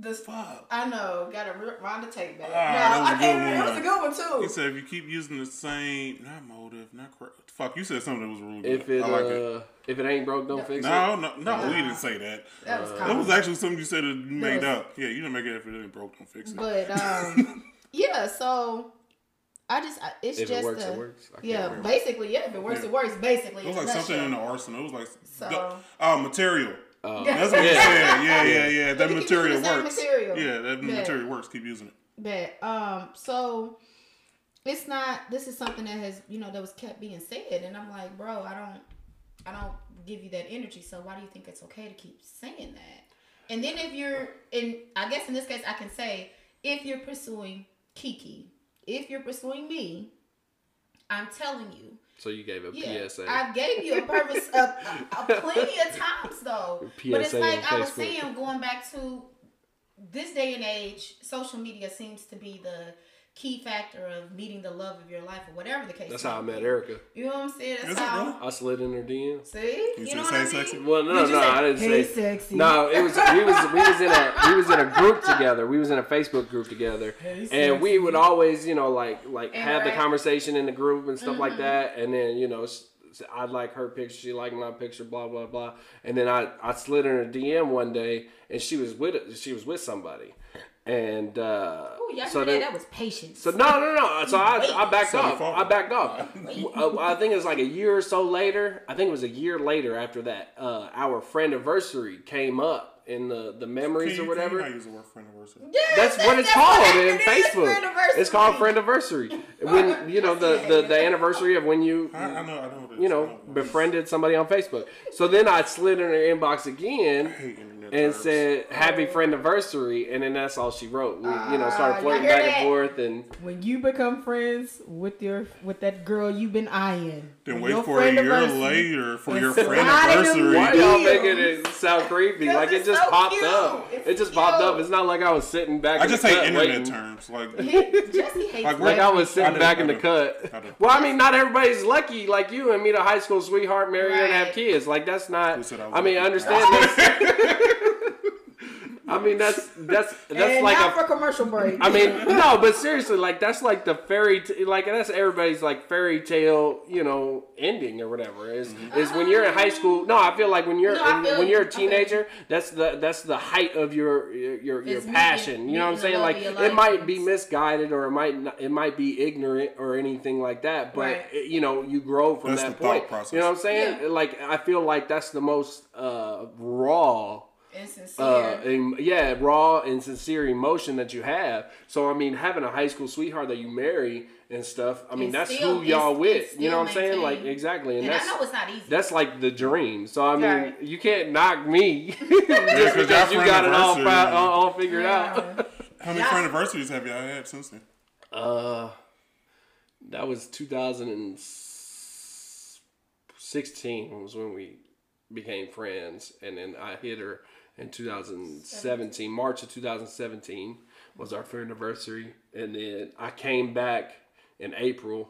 Speaker 2: The
Speaker 1: Fuck.
Speaker 2: I know, got to rip round the tape back.
Speaker 1: Ah, that was a
Speaker 2: I-
Speaker 1: good
Speaker 2: It was
Speaker 1: one.
Speaker 2: a good one too.
Speaker 1: He said if you keep using the same, not motive, not cor- fuck. You said something that was really good.
Speaker 3: if it
Speaker 1: I like
Speaker 3: uh,
Speaker 1: it.
Speaker 3: if it ain't broke, don't fix it.
Speaker 1: No, no, no. We didn't say that.
Speaker 2: that was
Speaker 1: That was actually something you said that you made
Speaker 2: was-
Speaker 1: up. Yeah, you didn't make it if it ain't broke, don't fix it.
Speaker 2: But um, *laughs* yeah. So I just I- it's
Speaker 3: If
Speaker 2: just
Speaker 3: it works,
Speaker 2: a,
Speaker 3: it works.
Speaker 2: Yeah, basically, yeah. If it works,
Speaker 1: Yeah.
Speaker 2: it works. Basically,
Speaker 1: It was like something in the arsenal. It was like
Speaker 2: So-
Speaker 1: oh material.
Speaker 3: Oh,
Speaker 1: That's what
Speaker 2: Yeah.
Speaker 1: he said. Yeah, yeah, yeah. That material works.
Speaker 2: material.
Speaker 1: Yeah, that
Speaker 2: Yeah.
Speaker 1: material works. Keep using it.
Speaker 2: But um, so it's not. This is something that has you know that was kept being said, and I'm like, bro, I don't, I don't give you that energy. So why do you think it's okay to keep saying that? And then if you're in, I guess in this case, I can say if you're pursuing Kiki, if you're pursuing me, I'm telling you.
Speaker 3: So you gave a
Speaker 2: Yeah,
Speaker 3: PSA.
Speaker 2: I gave you a purpose of, of, of *laughs* plenty of times though. PSA but it's like I was saying, going back to this day and age, social media seems to be the key factor of meeting the love of your life or whatever the case.
Speaker 3: That's
Speaker 2: may
Speaker 3: how I met. Erica.
Speaker 2: You know what I'm saying? That's
Speaker 1: Is
Speaker 2: how.
Speaker 1: really?
Speaker 3: I slid in her DM.
Speaker 2: See,
Speaker 1: You
Speaker 2: you,
Speaker 1: said
Speaker 2: know
Speaker 1: say
Speaker 2: what I mean?
Speaker 1: sexy?
Speaker 3: Well, no, no, no,
Speaker 2: say,
Speaker 3: I didn't
Speaker 2: "Hey,
Speaker 3: say.
Speaker 2: sexy"?
Speaker 3: No, it was we was we was in a we was in a group *laughs* together. We was in a Facebook group together, and we would always you know like like have the conversation in the group and stuff like
Speaker 2: Mm-hmm.
Speaker 3: that, and then you know. I'd like her picture, she liked my picture, blah blah blah, and then I, I slid in her DM one day, and she was with she was with somebody, and uh,
Speaker 2: Ooh, y'all
Speaker 3: so
Speaker 2: so
Speaker 3: then,
Speaker 2: that was patience.
Speaker 3: so no, no, no. So I, I backed
Speaker 1: So
Speaker 3: off. I backed off. I, *laughs* I think it was like a year or so later. I think it was a year later after that. Uh, our friend anniversary came up in the the memories
Speaker 1: Can
Speaker 3: or
Speaker 1: you, can you
Speaker 3: whatever.
Speaker 1: not use the word friend anniversary?
Speaker 2: Yes,
Speaker 3: That's what it's
Speaker 2: that's
Speaker 3: called
Speaker 2: what
Speaker 3: in Facebook. It's called friendiversary. *laughs* When you know the, the the anniversary of when you
Speaker 1: I, I know, I know. What it is.
Speaker 3: you
Speaker 1: I
Speaker 3: know
Speaker 1: what it is.
Speaker 3: befriended somebody on Facebook. So then I slid in her inbox again.
Speaker 1: I
Speaker 3: And
Speaker 1: terms.
Speaker 3: said happy friend anniversary, and then that's all she wrote. We, you know, started
Speaker 2: Ah,
Speaker 3: flirting back
Speaker 2: that?
Speaker 3: and forth, and
Speaker 2: when you become friends with your with that girl you've been eyeing,
Speaker 1: Then wait for a year later for your
Speaker 2: slide
Speaker 1: friend anniversary.
Speaker 3: Why y'all making it sound creepy? Like it just
Speaker 2: so
Speaker 3: popped
Speaker 2: cute.
Speaker 3: up.
Speaker 2: It's
Speaker 3: it just popped up. It's not like I was sitting back.
Speaker 1: I
Speaker 3: in
Speaker 1: just
Speaker 3: the
Speaker 1: hate
Speaker 3: cut
Speaker 1: internet
Speaker 3: waiting.
Speaker 1: terms. Like *laughs*
Speaker 2: Jesse hates
Speaker 1: Like.
Speaker 3: Like I was sitting
Speaker 1: do,
Speaker 3: back
Speaker 1: I
Speaker 3: in the cut.
Speaker 1: I.
Speaker 3: Well, I mean, not everybody's lucky like you and meet a high school sweetheart, marry her, and have kids. Like that's not.
Speaker 1: I
Speaker 3: mean, I understand *laughs* this. *laughs* I mean, that's that's that's
Speaker 2: and
Speaker 3: like
Speaker 2: now
Speaker 3: a
Speaker 2: for commercial break.
Speaker 3: I mean, no, but seriously, like that's like the fairy, t- like that's everybody's like fairy tale, you know, ending or whatever. Is is when you're in high school? No, I feel like when you're
Speaker 2: No,
Speaker 3: in- when
Speaker 2: you.
Speaker 3: you're a
Speaker 2: feel you.
Speaker 3: teenager, that's the that's the height of your your your, your
Speaker 2: It's
Speaker 3: passion.
Speaker 2: meeting-
Speaker 3: you know what I'm saying? Like it might be misguided or it might not, it might be ignorant or anything like that, but
Speaker 2: Right.
Speaker 3: it- you know you grow from
Speaker 1: That's
Speaker 3: that
Speaker 1: the
Speaker 3: point.
Speaker 1: process.
Speaker 3: You know what I'm saying?
Speaker 2: Yeah.
Speaker 3: Like I feel like that's the most uh, raw.
Speaker 2: And
Speaker 3: uh, em- yeah, raw and sincere emotion that you have. So I mean, having a high school sweetheart that you marry and stuff. I mean,
Speaker 2: It's
Speaker 3: that's
Speaker 2: still-
Speaker 3: who y'all with. You know what I'm saying? Like exactly, and,
Speaker 2: and I
Speaker 3: that's
Speaker 2: know it's not easy.
Speaker 3: that's like the dream. So I mean,
Speaker 2: Right.
Speaker 3: you can't knock me *laughs* just
Speaker 1: 'cause
Speaker 3: because
Speaker 1: y'all
Speaker 3: you got it all,
Speaker 1: friend
Speaker 3: fi-
Speaker 1: anniversary.
Speaker 3: all, all figured out. *laughs*
Speaker 1: How many
Speaker 2: Yeah.
Speaker 1: friend anniversaries have y'all had since then?
Speaker 3: Uh, that was 2016 was when we became friends, and then I hit her in 2017. March of 2017 was our friend anniversary, and then I came back in April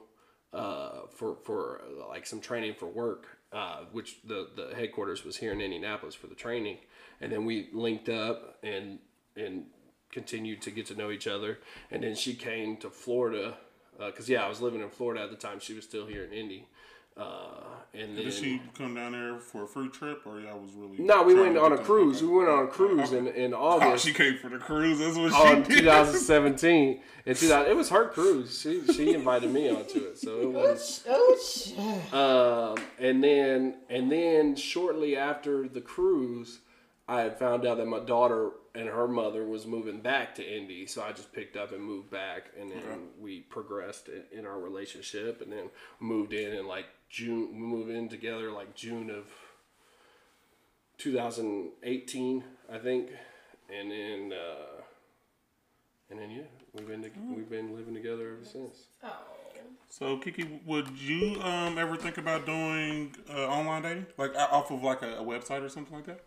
Speaker 3: uh, for for uh, like some training for work, uh, which the the headquarters was here in Indianapolis for the training, and then we linked up and and continued to get to know each other, and then she came to Florida because yeah, I was living in Florida at the time. She was still here in Indy, uh, and then
Speaker 1: Did she come down there for a fruit trip, or y'all was really?
Speaker 3: no, we went on a cruise. We went on a cruise
Speaker 1: Okay.
Speaker 3: in in *laughs*
Speaker 1: Oh,
Speaker 3: August.
Speaker 1: she came for the cruise. That's what
Speaker 3: on
Speaker 1: she did.
Speaker 3: 2017 in 2000 it was her *laughs* cruise she she invited me onto it so it was
Speaker 2: Ooch, ooch.
Speaker 3: um and then and then shortly after the cruise i had found out that my daughter and her mother was moving back to indy so i just picked up and moved back and then
Speaker 1: Okay.
Speaker 3: we progressed in, in our relationship and then moved in and like june we moved in together like june of 2018 i think and then uh and then yeah we've been to, we've been living together ever since
Speaker 2: Oh.
Speaker 1: So Kiki, would you um ever think about doing uh, online dating, like off of like a, a website or something like that?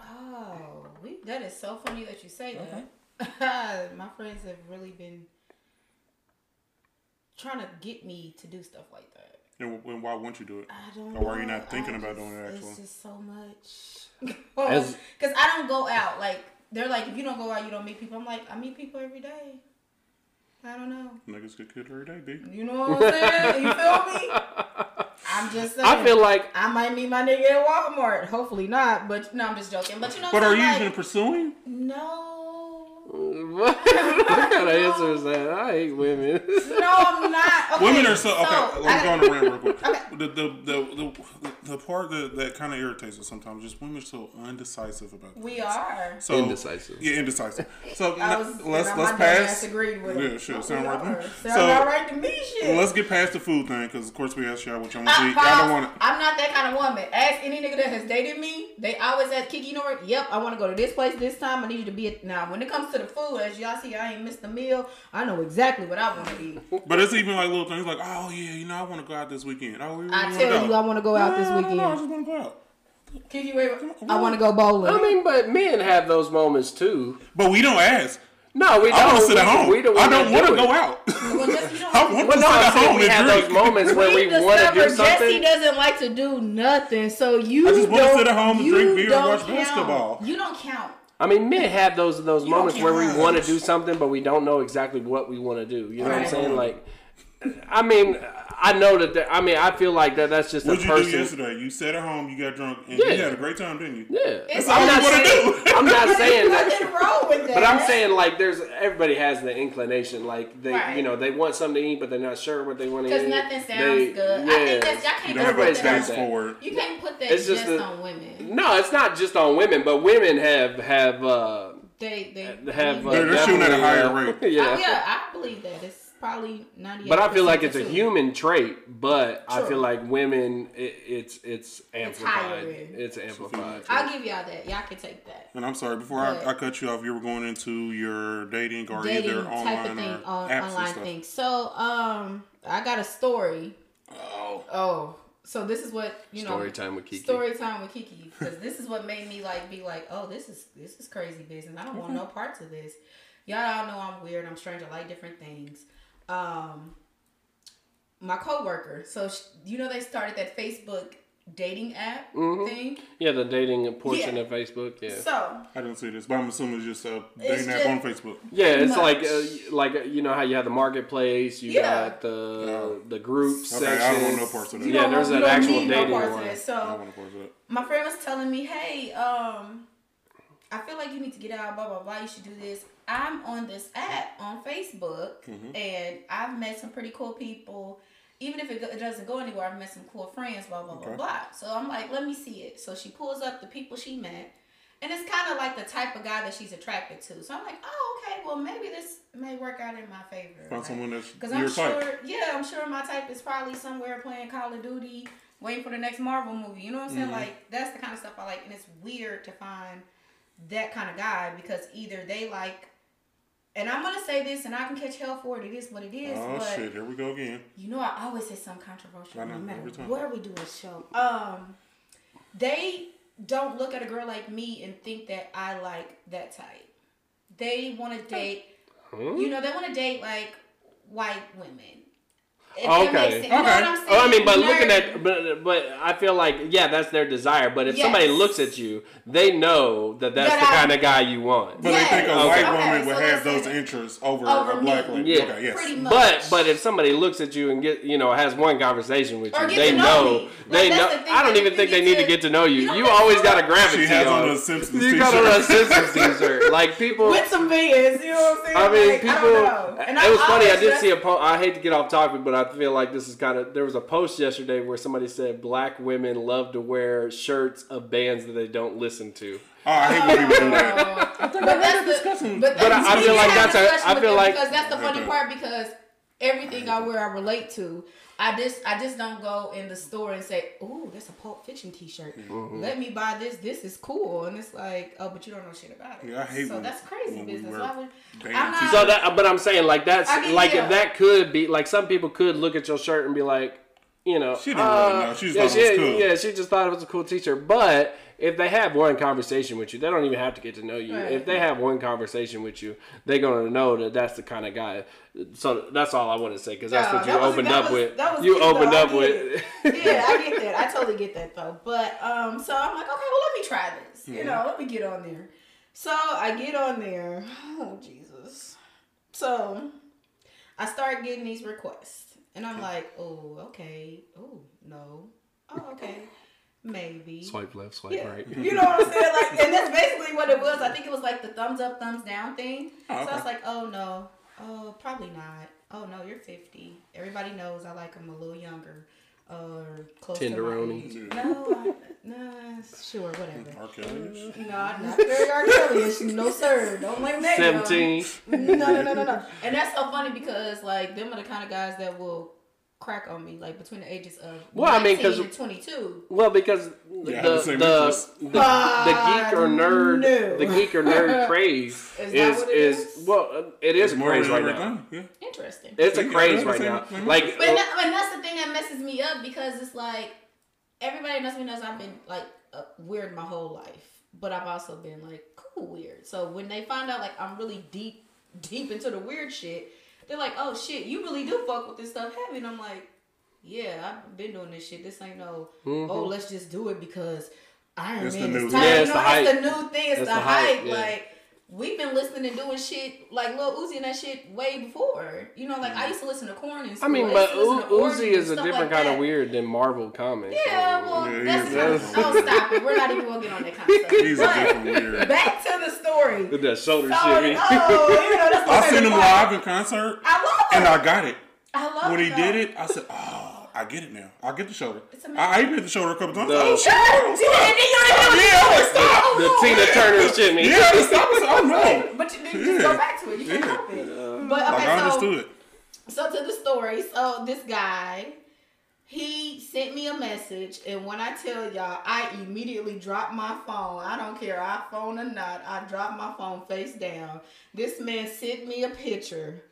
Speaker 2: Oh, we, that is so funny that you say that. *laughs* My friends have really been trying to get me to do stuff like that.
Speaker 1: And, w- and why wouldn't you do it?
Speaker 2: I don't.
Speaker 1: Or were you not thinking
Speaker 2: I
Speaker 1: about
Speaker 2: just-
Speaker 1: doing it, actually?
Speaker 2: It's just so much. *laughs*
Speaker 3: As-
Speaker 2: Because I don't go out. Like they're like, if you don't go out, you don't meet people. I'm like, I meet people every day. I don't know.
Speaker 1: Niggas get killed every day, B.
Speaker 2: You know what I'm saying? You feel me? I'm just saying.
Speaker 3: i feel like
Speaker 2: I might meet my nigga at Walmart. Hopefully not, but no, I'm just joking. But you know,
Speaker 1: But
Speaker 2: so
Speaker 1: are you
Speaker 2: like,
Speaker 1: even pursuing?
Speaker 2: No.
Speaker 3: What, what kind of answer is that i hate women
Speaker 2: No, I'm not. *laughs* Okay,
Speaker 1: Women are so okay.
Speaker 2: I
Speaker 1: let me
Speaker 2: got-
Speaker 1: go on a rant real quick. *laughs*
Speaker 2: Okay.
Speaker 1: The, the, the, the, the part that, that kind of irritates us sometimes is women are so undecisive about. This.
Speaker 2: We are.
Speaker 1: So
Speaker 3: Indecisive.
Speaker 1: Yeah, indecisive. So *laughs*
Speaker 2: I
Speaker 1: n-
Speaker 2: was,
Speaker 1: let's
Speaker 2: and
Speaker 1: let's
Speaker 2: my dumb ass
Speaker 1: pass.
Speaker 2: agreed with.
Speaker 1: Yeah, sure. Sound right to
Speaker 2: are.
Speaker 1: me.
Speaker 2: Sound
Speaker 1: So-
Speaker 2: all right to me, shit.
Speaker 1: Let's get past the food thing because of course we asked y'all what y'all want to eat. Y'all don't want to.
Speaker 2: I'm not that kind of woman. Ask any nigga that has dated me. They always ask Kiki, you know what? Yep, I want to go to this place this time. I need you to be at. Now, when it comes to the food, as y'all see, I ain't missed a meal. I know exactly what I want to eat.
Speaker 1: But it's even like little things like, oh yeah, you know, I want to go out this weekend. Oh, where
Speaker 2: I tell you, I want to go out this
Speaker 1: No, no, no, I
Speaker 2: weekend.
Speaker 1: just want to go out.
Speaker 2: Kiki, wait, I want to go bowling.
Speaker 3: i mean but men have those moments too
Speaker 1: But we don't ask.
Speaker 3: no we don't
Speaker 1: I want to sit at home.
Speaker 3: we the
Speaker 1: I don't want to go out.
Speaker 2: Well, just, *laughs*
Speaker 1: I want
Speaker 3: well
Speaker 1: to
Speaker 3: no
Speaker 1: sit at home
Speaker 3: we
Speaker 1: and
Speaker 3: have
Speaker 1: drink.
Speaker 3: those moments where we
Speaker 2: we
Speaker 3: want to do
Speaker 2: discovered Jesse doesn't like to do nothing, so you
Speaker 1: I just wanna sit at home and drink beer and watch
Speaker 2: count.
Speaker 1: basketball.
Speaker 2: You don't count.
Speaker 3: I mean, men have those those
Speaker 2: You
Speaker 3: moments where we want to do something, but we don't know exactly what we want to do. You know what I'm saying? Like, I mean, I know that. That, I mean, I feel like that. That's just
Speaker 1: What'd
Speaker 3: a
Speaker 1: you do
Speaker 3: person.
Speaker 1: yesterday? You sat at home, you got drunk, and
Speaker 3: Yeah.
Speaker 1: you had a great time, didn't you?
Speaker 3: Yeah,
Speaker 2: It's
Speaker 3: I'm
Speaker 1: all
Speaker 3: not
Speaker 1: you wanna
Speaker 3: saying.
Speaker 1: do. *laughs*
Speaker 3: I'm not saying that.
Speaker 2: wrong with that.
Speaker 3: But I'm saying like there's everybody has the inclination like they
Speaker 2: Right.
Speaker 3: you know they want something to eat but they're not sure what they want to eat.
Speaker 2: because nothing sounds
Speaker 3: They-
Speaker 2: good.
Speaker 3: Yeah.
Speaker 2: I think that's y'all can't
Speaker 1: don't have
Speaker 2: put
Speaker 1: a
Speaker 3: got
Speaker 2: that.
Speaker 1: face for it.
Speaker 2: You can't put that
Speaker 3: It's
Speaker 2: just,
Speaker 3: just the-
Speaker 2: on women.
Speaker 3: no, it's not just on women, but women have have uh
Speaker 2: They they
Speaker 3: have. Uh,
Speaker 1: They're- they're shooting at a higher rate.
Speaker 2: Oh,
Speaker 3: yeah.
Speaker 2: yeah, I believe that. It's probably ninety.
Speaker 3: But I feel like it's a human trait, but I feel like women, it, it's it's amplified.
Speaker 2: higher.
Speaker 3: It's amplified.
Speaker 2: I'll give y'all that. Y'all can take that.
Speaker 1: And I'm sorry, before I, I cut you off, you were going into your dating or
Speaker 2: Dating
Speaker 1: either
Speaker 2: type
Speaker 1: online
Speaker 2: of thing
Speaker 1: or
Speaker 2: on
Speaker 1: apps
Speaker 2: online thing. So um, I got a story.
Speaker 1: Oh,
Speaker 2: Oh, so this is what you know.
Speaker 3: Story time with Kiki.
Speaker 2: Story time with Kiki because this is what made me like be like, oh, this is this is crazy business. I don't want no parts of this. Y'all all know I'm weird. I'm strange. I like different things. Um, my coworker. So sh you know they started that Facebook dating app
Speaker 3: Mhm.
Speaker 2: thing.
Speaker 3: Yeah, the dating portion
Speaker 2: Yeah.
Speaker 3: of Facebook. Yeah,
Speaker 2: So
Speaker 1: I didn't see this, but I'm assuming it's just a
Speaker 2: It's
Speaker 1: dating app on Facebook.
Speaker 3: yeah. It's
Speaker 2: much.
Speaker 3: like uh, like uh, you know how you have the marketplace, you
Speaker 2: Yeah.
Speaker 3: got the
Speaker 1: No.
Speaker 3: the group
Speaker 1: Okay,
Speaker 3: section.
Speaker 1: I don't want no parts of that.
Speaker 2: you
Speaker 3: Yeah,
Speaker 2: don't,
Speaker 3: there's an actual
Speaker 2: need no
Speaker 3: dating
Speaker 2: parts
Speaker 3: one.
Speaker 2: of it. So
Speaker 1: I don't want to force that.
Speaker 2: my friend was telling me, hey, um, I feel like you need to get out, blah, blah, blah. You should do this. I'm on this app on Facebook,
Speaker 1: Mm-hmm.
Speaker 2: and I've met some pretty cool people. Even if it, go- it doesn't go anywhere, I've met some cool friends, blah, blah, blah,
Speaker 1: Okay.
Speaker 2: blah. So I'm like, let me see it. So she pulls up the people she met, and it's kind of like the type of guy that she's attracted to. So I'm like, oh, okay, well maybe this may work out in my favor.
Speaker 1: Find
Speaker 2: Like,
Speaker 1: someone that's
Speaker 2: Because
Speaker 1: your
Speaker 2: I'm sure,
Speaker 1: type.
Speaker 2: yeah, I'm sure my type is probably somewhere playing Call of Duty, waiting for the next Marvel movie. You know what I'm saying?
Speaker 1: Mhm.
Speaker 2: Like that's the kind of stuff I like, and it's weird to find that kind of guy because either they like, and I'm gonna say this, and I can catch hell for it. It is what it is.
Speaker 1: Oh
Speaker 2: but
Speaker 1: shit! Here we go again.
Speaker 2: you know, I always say something controversial
Speaker 1: I know,
Speaker 2: no matter
Speaker 1: every time.
Speaker 2: where we do a show. Um, they don't look at a girl like me and think that I like that type. They want to date.
Speaker 3: Huh?
Speaker 2: You know, they want to date like white women. If
Speaker 3: Okay.
Speaker 2: that makes sense. You know
Speaker 1: Okay.
Speaker 2: what I'm saying?
Speaker 3: Oh, I mean, but
Speaker 2: Nerd.
Speaker 3: looking at, but but I feel like yeah, that's their desire. But if
Speaker 2: Yes.
Speaker 3: somebody looks at you, they know that that's
Speaker 2: That
Speaker 3: the
Speaker 2: I-
Speaker 3: kind of guy you want.
Speaker 1: But they think a
Speaker 2: Yes.
Speaker 1: white
Speaker 2: Okay,
Speaker 1: woman would
Speaker 2: so
Speaker 1: have those
Speaker 2: say-
Speaker 1: interests over,
Speaker 2: Over
Speaker 1: a black
Speaker 2: me.
Speaker 1: lady.
Speaker 3: Yeah.
Speaker 1: Okay, yes.
Speaker 2: Pretty much.
Speaker 3: But but if somebody looks at you and get you know has one conversation with you, they
Speaker 2: to know
Speaker 3: know.
Speaker 2: Like,
Speaker 3: they know.
Speaker 2: the
Speaker 3: I don't even think they
Speaker 2: need
Speaker 3: need to
Speaker 2: to-
Speaker 3: get to know you.
Speaker 2: you
Speaker 3: You always got a
Speaker 2: that.
Speaker 3: gravity
Speaker 1: She has on
Speaker 3: on.
Speaker 1: a Simpsons
Speaker 3: You got on a
Speaker 1: t-shirt.
Speaker 3: Simpsons t-shirt. *laughs* Like people.
Speaker 2: with some bands, you know what I'm saying?
Speaker 3: I mean, people.
Speaker 2: I don't know. And
Speaker 3: it was funny. I did see a post. I hate to get off topic, but I feel like this is kind of. There was a post yesterday where somebody said black women love to wear shirts of bands that they don't listen to.
Speaker 1: Oh, I hate when people do that. Oh.
Speaker 2: but
Speaker 1: I had
Speaker 2: that's the,
Speaker 1: discussion.
Speaker 2: but,
Speaker 3: But I- I feel like that's a-
Speaker 2: discussion
Speaker 3: I feel like-
Speaker 2: because that's the funny part because everything I wear I relate to. I just I just don't go in the store and say, "Ooh, that's a Pulp Fiction T-shirt.
Speaker 3: Mm-hmm.
Speaker 2: Let me buy this. This is cool." And it's like, "Oh, but you don't know shit about it."
Speaker 1: Yeah, I hate
Speaker 2: so
Speaker 1: when-
Speaker 2: that's crazy
Speaker 1: when we
Speaker 2: business.
Speaker 1: wear
Speaker 2: Why would I'm not-
Speaker 3: So that, but I'm saying like that's
Speaker 2: I mean,
Speaker 3: like
Speaker 2: yeah.
Speaker 3: if that could be like some people could look at your shirt and be like, you know,
Speaker 1: She didn't really
Speaker 3: uh,
Speaker 1: know. She just
Speaker 3: yeah,
Speaker 1: thought it was
Speaker 3: she-
Speaker 1: cool.
Speaker 3: Yeah, she just thought it was a cool T-shirt. But if they have one conversation with you, they don't even have to get to know you.
Speaker 2: Right.
Speaker 3: If they have one conversation with you, they're gonna know that that's the kind of guy. So that's all I want to say because that's
Speaker 2: No,
Speaker 3: what you
Speaker 2: that was-
Speaker 3: opened
Speaker 2: that
Speaker 3: up
Speaker 2: was-
Speaker 3: with.
Speaker 2: was
Speaker 3: You
Speaker 2: cute,
Speaker 3: opened
Speaker 2: though.
Speaker 3: Up with. *laughs*
Speaker 2: yeah, I get that. I totally get that though. But um, so I'm like, okay, well, let me try this. You know, let me get on there. So I get on there. Oh Jesus. So I start getting these requests, and I'm like, oh, okay. Oh no. Oh okay. Maybe.
Speaker 3: Swipe left, swipe
Speaker 2: Yeah.
Speaker 3: right.
Speaker 2: You know what I'm saying? Like, and that's *laughs* basically what it was. I think it was like the thumbs up, thumbs down thing.
Speaker 1: Oh,
Speaker 2: So I was like, oh no, oh probably not. Oh no, you're 50. Everybody knows I like them a little younger, or close
Speaker 3: Tenderoni.
Speaker 2: to my age. Mm-hmm. No, I, nah, sure, whatever. Mm-hmm.
Speaker 1: R. Kelly. Mm-hmm.
Speaker 2: No, I'm not very R. Kelly-ish. No, sir. Don't blame that.
Speaker 3: Seventeen.
Speaker 2: No, no, no, no, no. And that's so funny because like them are the kind of guys that will crack on me like between the ages of
Speaker 3: Well, I mean,
Speaker 2: because 22.
Speaker 3: Well, because
Speaker 1: Yeah,
Speaker 3: the
Speaker 1: the
Speaker 3: the, the,
Speaker 1: interests.
Speaker 3: the, geek or nerd
Speaker 2: no.
Speaker 3: the geek or nerd craze
Speaker 2: Is
Speaker 3: is
Speaker 2: that
Speaker 3: is,
Speaker 2: is?
Speaker 3: well uh, it is a
Speaker 1: More
Speaker 3: craze right now.
Speaker 1: done. Yeah.
Speaker 2: Interesting.
Speaker 3: It's a craze right
Speaker 1: same-
Speaker 3: now.
Speaker 1: same.
Speaker 3: Like
Speaker 2: But
Speaker 3: uh,
Speaker 2: that, and that's the thing that messes me up because it's like everybody knows me knows I've been like uh, weird my whole life, but I've also been like cool weird. So when they find out like I'm really deep deep into the weird shit, they're like, "Oh shit, you really do fuck with this stuff heavy." And I'm like, "Yeah, I've been doing this shit. This ain't no oh mm-hmm. let's just do it because Iron
Speaker 1: It's the
Speaker 2: Man
Speaker 1: new
Speaker 2: is
Speaker 1: thing.
Speaker 2: tight."
Speaker 3: Yeah,
Speaker 2: you
Speaker 3: it's
Speaker 2: know,
Speaker 3: the
Speaker 2: that's
Speaker 3: hype.
Speaker 2: the new thing. It's
Speaker 3: It's
Speaker 2: the,
Speaker 3: the
Speaker 2: hype.
Speaker 3: hype, yeah.
Speaker 2: Like. We've been listening and doing shit like Lil Uzi and that shit way before. You know, like I used to listen to Korn and
Speaker 3: stuff.
Speaker 2: I
Speaker 3: mean,
Speaker 2: used
Speaker 3: but
Speaker 2: to
Speaker 3: U- Uzi is a different
Speaker 2: like
Speaker 3: kind of weird than Marvel comics.
Speaker 2: Yeah,
Speaker 3: so-
Speaker 2: well,
Speaker 1: Yeah,
Speaker 2: that's
Speaker 1: he's
Speaker 2: the kind of, oh, stop it. We're not even gonna get on that kind of stuff.
Speaker 1: He's a
Speaker 2: But
Speaker 1: different weird.
Speaker 2: back to the story.
Speaker 3: with that shoulder
Speaker 2: So,
Speaker 3: shimmy.
Speaker 2: oh, you know, that's
Speaker 1: I
Speaker 2: favorite
Speaker 1: seen him live in concert,
Speaker 2: I love
Speaker 1: and. I got it.
Speaker 2: I love
Speaker 1: When he
Speaker 2: it.
Speaker 1: did it, I said, "Oh, I get it now. I get the shoulder."
Speaker 2: It's.
Speaker 1: I, I even hit the shoulder a couple times.
Speaker 3: The-
Speaker 1: oh shit!
Speaker 2: Yeah,
Speaker 1: Oh, stop.
Speaker 2: yeah,
Speaker 1: Yeah, like, stop.
Speaker 2: Oh,
Speaker 3: the
Speaker 2: no.
Speaker 3: Tina Turner shimmy.
Speaker 1: Yeah, stop. I said, Oh no!
Speaker 2: But you, you just go back to it. You can't
Speaker 1: Yeah.
Speaker 2: help it. But
Speaker 1: Like
Speaker 2: okay,
Speaker 1: I
Speaker 2: so
Speaker 1: understood.
Speaker 2: So to the story. So this guy, he sent me a message, and when I tell y'all, I immediately dropped my phone. I don't care iPhone or not. I dropped my phone face down. This man sent me a picture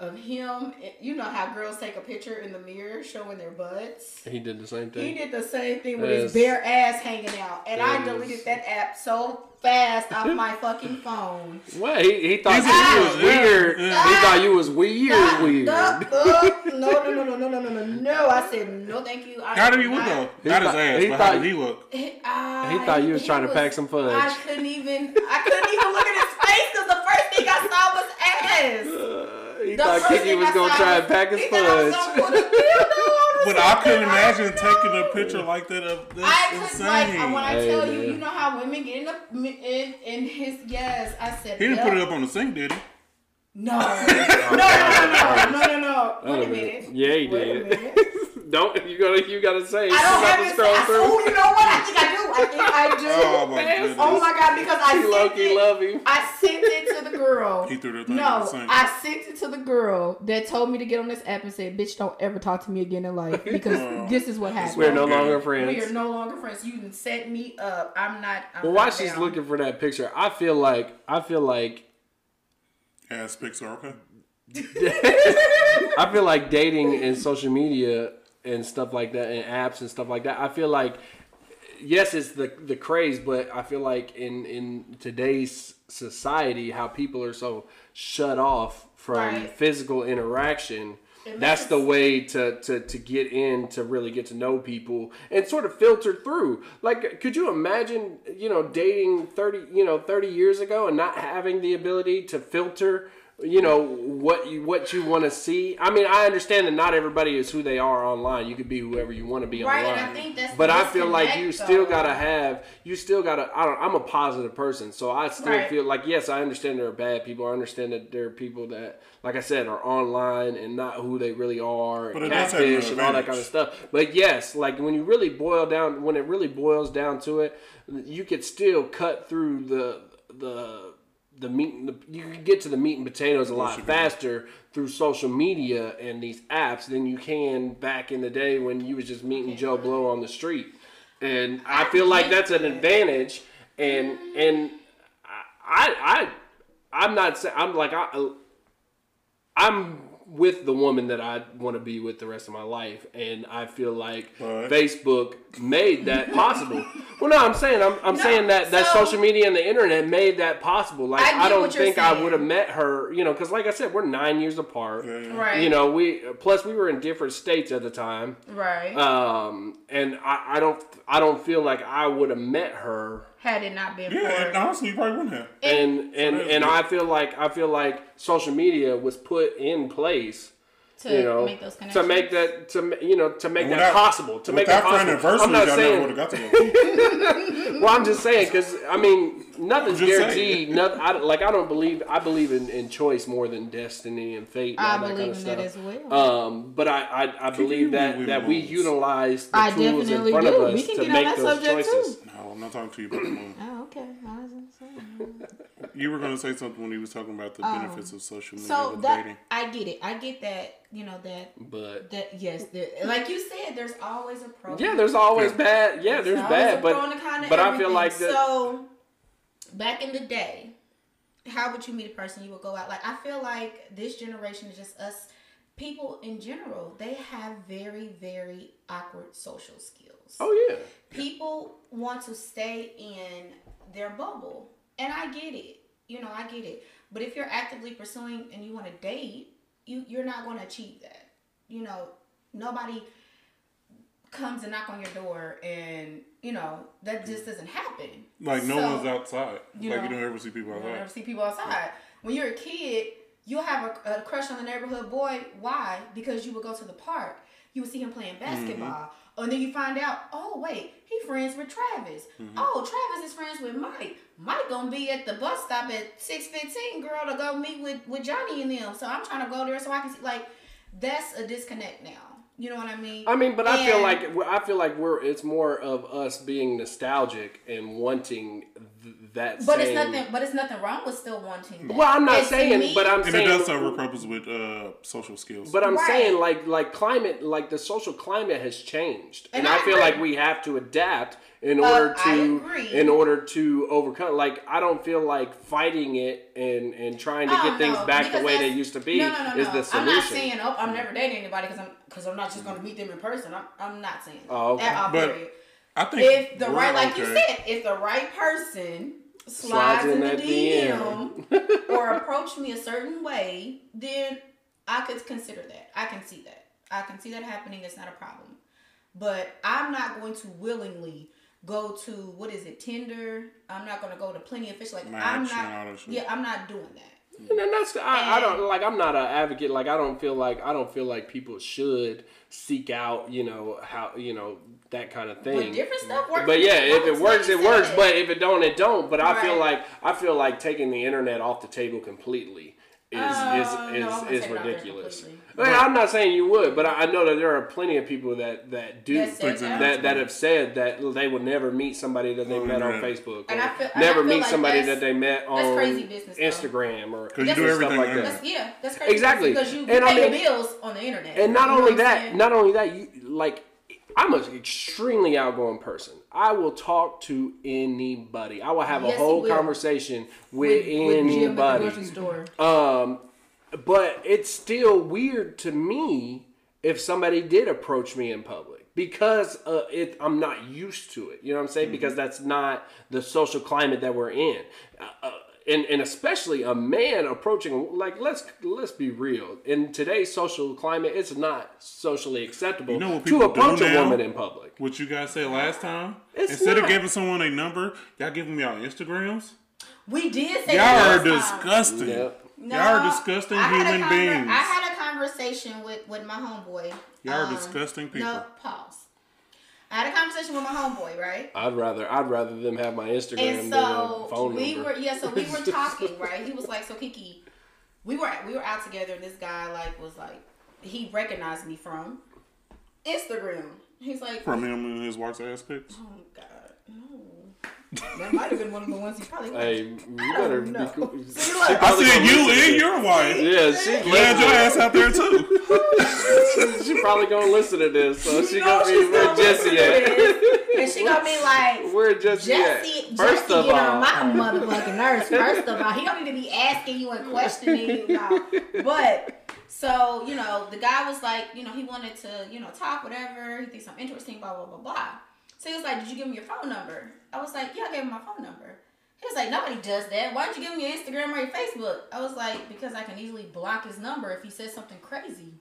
Speaker 2: of him. You know how girls take a picture in the mirror showing their butts.
Speaker 3: He did the same thing.
Speaker 2: He did the same thing with
Speaker 3: yes.
Speaker 2: his bare ass hanging out, and
Speaker 3: yes.
Speaker 2: I deleted that app so fast off my fucking phone.
Speaker 3: What he, he thought you was weird. He thought you was weird. Weird.
Speaker 2: No, no, no, no, no, no, no, no. I said no, thank you. I
Speaker 1: how did he look though? Not his ass.
Speaker 3: He
Speaker 1: but
Speaker 3: thought, how
Speaker 1: did he look?
Speaker 2: I,
Speaker 3: he thought you was trying was, to pack some fudge.
Speaker 2: I couldn't even. I couldn't even look at his face because the first thing I saw was ass.
Speaker 3: He
Speaker 2: The
Speaker 3: thought Kiki was gonna try and pack his
Speaker 2: he I
Speaker 3: fudge.
Speaker 2: a dildo
Speaker 1: But I couldn't imagine
Speaker 2: ass.
Speaker 1: taking a picture like that of this
Speaker 2: I could
Speaker 1: insane.
Speaker 2: like when I
Speaker 3: Hey,
Speaker 2: tell you,
Speaker 3: man.
Speaker 2: you know how women get in the in in his yes. I said
Speaker 1: he didn't
Speaker 2: yep.
Speaker 1: put it up on the sink, did he? *laughs*
Speaker 2: No, no, no, no, no, no, no, no. Wait a
Speaker 3: Wait a
Speaker 2: minute.
Speaker 3: minute. Yeah, he
Speaker 2: Wait a
Speaker 3: did.
Speaker 2: Minute.
Speaker 3: Don't you gotta you gotta say?
Speaker 2: I don't have it.
Speaker 3: scroll
Speaker 2: I, oh, you know what? I think I do. I think I *laughs* do.
Speaker 1: Oh my goodness.
Speaker 2: Oh my god! Because I sent
Speaker 3: Loki
Speaker 2: it.
Speaker 3: love him.
Speaker 2: I sent it to the girl.
Speaker 1: He threw the thing in
Speaker 2: No,
Speaker 1: the sink.
Speaker 2: I sent it to the girl that told me to get on this app and said, "Bitch, don't ever talk to me again in life *laughs* because
Speaker 1: Oh.
Speaker 2: this is what happened.
Speaker 3: We're no
Speaker 1: Okay.
Speaker 3: longer
Speaker 2: We are no longer friends. You can set me up. I'm not. I'm
Speaker 3: Well, while
Speaker 2: not
Speaker 3: she's looking for that picture, I feel like I feel like
Speaker 1: Ass pics are okay. *laughs*
Speaker 3: I feel like dating and social media and stuff like that and apps and stuff like that. I feel like yes, it's the the craze, but I feel like in in today's society, how people are so shut off from
Speaker 2: Right.
Speaker 3: physical interaction. That's the way to, to, to get in to really get to know people and sort of filter through. Like, could you imagine, you know, dating thirty, you know, thirty years ago and not having the ability to filter, you know, what you what you want to see? I mean, I understand that not everybody is who they are online. You could be whoever you want to be
Speaker 2: Right, and
Speaker 3: online.
Speaker 2: I think that's
Speaker 3: but
Speaker 2: the
Speaker 3: I feel like you
Speaker 2: disconnect,
Speaker 3: still gotta have, you still gotta. I don't. I'm a positive person, so I still
Speaker 2: Right.
Speaker 3: feel like yes, I understand there are bad people. I understand that there are people that, like I said, are online and not who they really are,
Speaker 1: But
Speaker 3: and
Speaker 1: it does have
Speaker 3: catfish and all that kind of stuff. But yes, like when you really boil down, when it really boils down to it, you could still cut through the the the meat. and The, you can get to the meat and potatoes a lot
Speaker 1: Social media.
Speaker 3: faster through social media and these apps than you can back in the day when you was just meeting Joe Blow on the street. And I feel like that's an advantage. And and I I I'm not saying I'm like I I'm with the woman that I want to be with the rest of my life, and I feel like
Speaker 1: But-
Speaker 3: Facebook made that possible. well, no, I'm saying I'm, I'm saying that that social media and the internet made that possible. Like
Speaker 2: I
Speaker 3: I, don't
Speaker 2: what you're
Speaker 3: think I would have met her, you know, because like I said, we're nine years apart.
Speaker 1: Yeah, yeah.
Speaker 2: Right.
Speaker 3: You know, we plus we were in different states at the time,
Speaker 2: Right.
Speaker 3: um, and I, I don't I don't feel like I would have met her
Speaker 2: Had it not been
Speaker 1: Yeah, and
Speaker 2: for.
Speaker 1: honestly, you probably wouldn't have.
Speaker 3: and and
Speaker 1: that's
Speaker 3: and. I feel like I feel like social media was put in place
Speaker 2: To
Speaker 3: you know,
Speaker 2: make those connections.
Speaker 3: to make that to you know to make
Speaker 1: And
Speaker 3: that possible to make that
Speaker 1: friend
Speaker 3: possible.
Speaker 1: anniversary,
Speaker 3: I'm not
Speaker 1: y'all never
Speaker 3: saying.
Speaker 1: got together. *laughs*
Speaker 3: Well, I'm just saying because I mean nothing's guaranteed. Nothing. I, like I don't believe. I believe in, in choice more than destiny and fate. And
Speaker 2: I
Speaker 3: all that
Speaker 2: believe
Speaker 3: kind of
Speaker 2: in
Speaker 3: stuff.
Speaker 2: that as well.
Speaker 3: Um, but I I, I believe that that we utilize the
Speaker 2: I
Speaker 3: tools in front
Speaker 2: do.
Speaker 3: of us
Speaker 2: We can
Speaker 3: to
Speaker 2: get on
Speaker 3: make
Speaker 2: that
Speaker 3: those choices.
Speaker 2: too.
Speaker 1: No, I'm not talking to you about the moon. *clears throat*
Speaker 2: Oh, okay. I was gonna say.
Speaker 1: You were going to say something when he was talking about the oh. benefits of social media
Speaker 2: So that
Speaker 1: dating.
Speaker 2: I get it. I get that. You know that
Speaker 3: But
Speaker 2: that yes. There, like you said, there's always a pro.
Speaker 3: yeah, there's always
Speaker 1: Yeah.
Speaker 3: bad. Yeah, there's
Speaker 2: always
Speaker 3: bad.
Speaker 2: a pro
Speaker 3: But
Speaker 2: and a con
Speaker 3: but I feel like that.
Speaker 2: So back in the day, how would you meet a person? You would go out. Like I feel like this generation is just us. People in general, they have very very awkward social skills.
Speaker 3: Oh yeah.
Speaker 2: people want to stay in their bubble and i get it you know i get it but if you're actively pursuing and you want to date you you're not going to achieve that you know nobody comes and knock on your door and you know that just doesn't happen
Speaker 1: Like, no
Speaker 2: So,
Speaker 1: one's outside.
Speaker 2: you
Speaker 1: like,
Speaker 2: know,
Speaker 1: you don't ever see people
Speaker 2: you don't
Speaker 1: outside.
Speaker 2: ever see people outside. When you're a kid, you'll have a, a crush on the neighborhood boy. Why? Because you would go to the park. You would see him playing mm-hmm. basketball. And then you find out, oh, wait, he friends with Travis. Mm-hmm. Oh, Travis is friends with Mike. Mike gonna be at the bus stop at 615, girl, to go meet with, with Johnny and them. So I'm trying to go there so I can see, like, that's a disconnect now. You know what I mean?
Speaker 3: I mean, but I feel like I feel like we're it's more of us being nostalgic and wanting th- that.
Speaker 2: But
Speaker 3: same,
Speaker 2: it's nothing. But it's nothing wrong with still wanting. That.
Speaker 3: Well, I'm not
Speaker 2: It's
Speaker 3: saying,
Speaker 2: me-
Speaker 3: but I'm
Speaker 1: And
Speaker 3: saying.
Speaker 1: it does serve a purpose with uh, social skills.
Speaker 3: But I'm
Speaker 2: Right.
Speaker 3: saying like like climate like the social climate has changed, and,
Speaker 2: And
Speaker 3: I,
Speaker 2: I
Speaker 3: feel
Speaker 2: agree.
Speaker 3: like we have to adapt in
Speaker 2: Uh,
Speaker 3: order
Speaker 2: I
Speaker 3: to in order to overcome. Like I don't feel like fighting it and and trying to
Speaker 2: Oh,
Speaker 3: get things
Speaker 2: no,
Speaker 3: back the way they used to be
Speaker 2: No, no, no,
Speaker 3: is
Speaker 2: no.
Speaker 3: the solution
Speaker 2: I'm not saying oh, I'm never dating anybody because I'm because I'm not just gonna meet them in person. I'm, I'm not saying.
Speaker 3: Oh, okay.
Speaker 2: At all,
Speaker 1: But
Speaker 2: period.
Speaker 1: I think
Speaker 2: If the right, like you said, if the right person
Speaker 3: Slides
Speaker 2: slides
Speaker 3: in
Speaker 2: in the
Speaker 3: that
Speaker 2: DM *laughs* or approach me a certain way, then I could consider that. I can see that. I can see that happening. It's not a problem. But I'm not going to willingly go to what is it, Tinder. I'm not going to go to Plenty of Fish. Like I'm not.
Speaker 1: all that shit.
Speaker 2: Yeah, I'm not doing that.
Speaker 3: And then that's I, I don't like I'm not an advocate like I don't feel like I don't feel like people should seek out you know how you know that kind of thing.
Speaker 2: But different stuff works.
Speaker 3: But yeah, if it works, it works.
Speaker 2: said.
Speaker 3: But if it don't, it don't. But I feel like I feel like taking the internet off the table completely is
Speaker 2: Uh,
Speaker 3: is
Speaker 2: gonna
Speaker 3: is,
Speaker 2: take
Speaker 3: is
Speaker 2: it out there
Speaker 3: ridiculous.
Speaker 2: completely.
Speaker 3: I'm not saying you would, but I I know that there are plenty of people that that do
Speaker 2: That
Speaker 3: that,
Speaker 2: that.
Speaker 3: that have said that they would never meet somebody that they
Speaker 1: On
Speaker 3: met on
Speaker 1: internet.
Speaker 3: Facebook,
Speaker 2: And
Speaker 3: or
Speaker 2: I feel- and I
Speaker 3: never
Speaker 2: feel
Speaker 3: meet
Speaker 2: like
Speaker 3: somebody that they met on
Speaker 2: crazy business, though.
Speaker 3: Instagram or
Speaker 1: 'Cause you do
Speaker 2: just
Speaker 1: everything
Speaker 3: stuff like that.
Speaker 2: That's, yeah, that's crazy.
Speaker 3: Exactly.
Speaker 2: Because you, you
Speaker 3: And
Speaker 2: pay your
Speaker 3: mean-
Speaker 2: bills on the internet.
Speaker 3: And not
Speaker 2: You know
Speaker 3: only that, not only that, you like I'm an extremely outgoing person. I will talk to anybody. I will have
Speaker 2: Yes,
Speaker 3: a whole conversation
Speaker 2: with
Speaker 3: with,
Speaker 2: the
Speaker 3: anybody.
Speaker 2: grocery store.
Speaker 3: Um, but it's still weird to me if somebody did approach me in public because uh, it, I'm not used to it. You know what I'm saying? Because that's not the social climate that we're in. Uh, uh, and, and especially a man approaching like let's let's be real in today's social climate it's not socially acceptable
Speaker 1: You know
Speaker 3: to approach a
Speaker 1: now?
Speaker 3: woman in public
Speaker 1: What you guys said last time?
Speaker 3: It's
Speaker 1: Instead of giving someone a number, y'all give them y'all Instagrams.
Speaker 2: We did say
Speaker 1: Y'all are
Speaker 2: time.
Speaker 1: disgusting.
Speaker 3: Yep.
Speaker 2: No,
Speaker 1: y'all are disgusting
Speaker 2: I had a
Speaker 1: human
Speaker 2: conver-
Speaker 1: beings.
Speaker 2: I had a conversation with, with my homeboy.
Speaker 1: Y'all are
Speaker 2: Um,
Speaker 1: disgusting people.
Speaker 2: No, pause. I had a conversation with my homeboy, right?
Speaker 3: I'd rather I'd rather them have my Instagram
Speaker 2: And
Speaker 3: than a
Speaker 2: so
Speaker 3: phone
Speaker 2: we
Speaker 3: number.
Speaker 2: were yeah, so we were *laughs* talking, right? He was like, "So Kiki, we were we were out together, and this guy like was like, he recognized me from Instagram. He's like,
Speaker 1: From him and his wife's ass pics.
Speaker 2: oh god, no, that might have been one of the ones he probably. liked.
Speaker 3: Hey, you better oh,
Speaker 2: be
Speaker 3: cool.
Speaker 2: See, look. I
Speaker 1: I
Speaker 3: probably
Speaker 1: said you and your wife.
Speaker 3: Yeah, she
Speaker 1: glad your ass out there too. *laughs*
Speaker 3: she probably gonna listen to this, so she
Speaker 2: You know
Speaker 3: gonna be
Speaker 2: she's
Speaker 3: where
Speaker 2: gonna
Speaker 3: Jesse at. *laughs*
Speaker 2: and she gonna be like.
Speaker 3: Where Jesse,
Speaker 2: Jesse,
Speaker 3: at? First
Speaker 2: Jesse
Speaker 3: of
Speaker 2: get
Speaker 3: all,
Speaker 2: on my motherfucking nerves. First of all, he don't need to be asking you and questioning you. No. *laughs* But so you know, the guy was like, you know, he wanted to, you know, talk whatever. He thinks I'm interesting. Blah blah blah blah. So he was like, "Did you give him your phone number?" I was like, "Yeah, I gave him my phone number." He was like, "Nobody does that. Why don't you give him your Instagram or your Facebook?" I was like, "Because I can easily block his number if he says something crazy."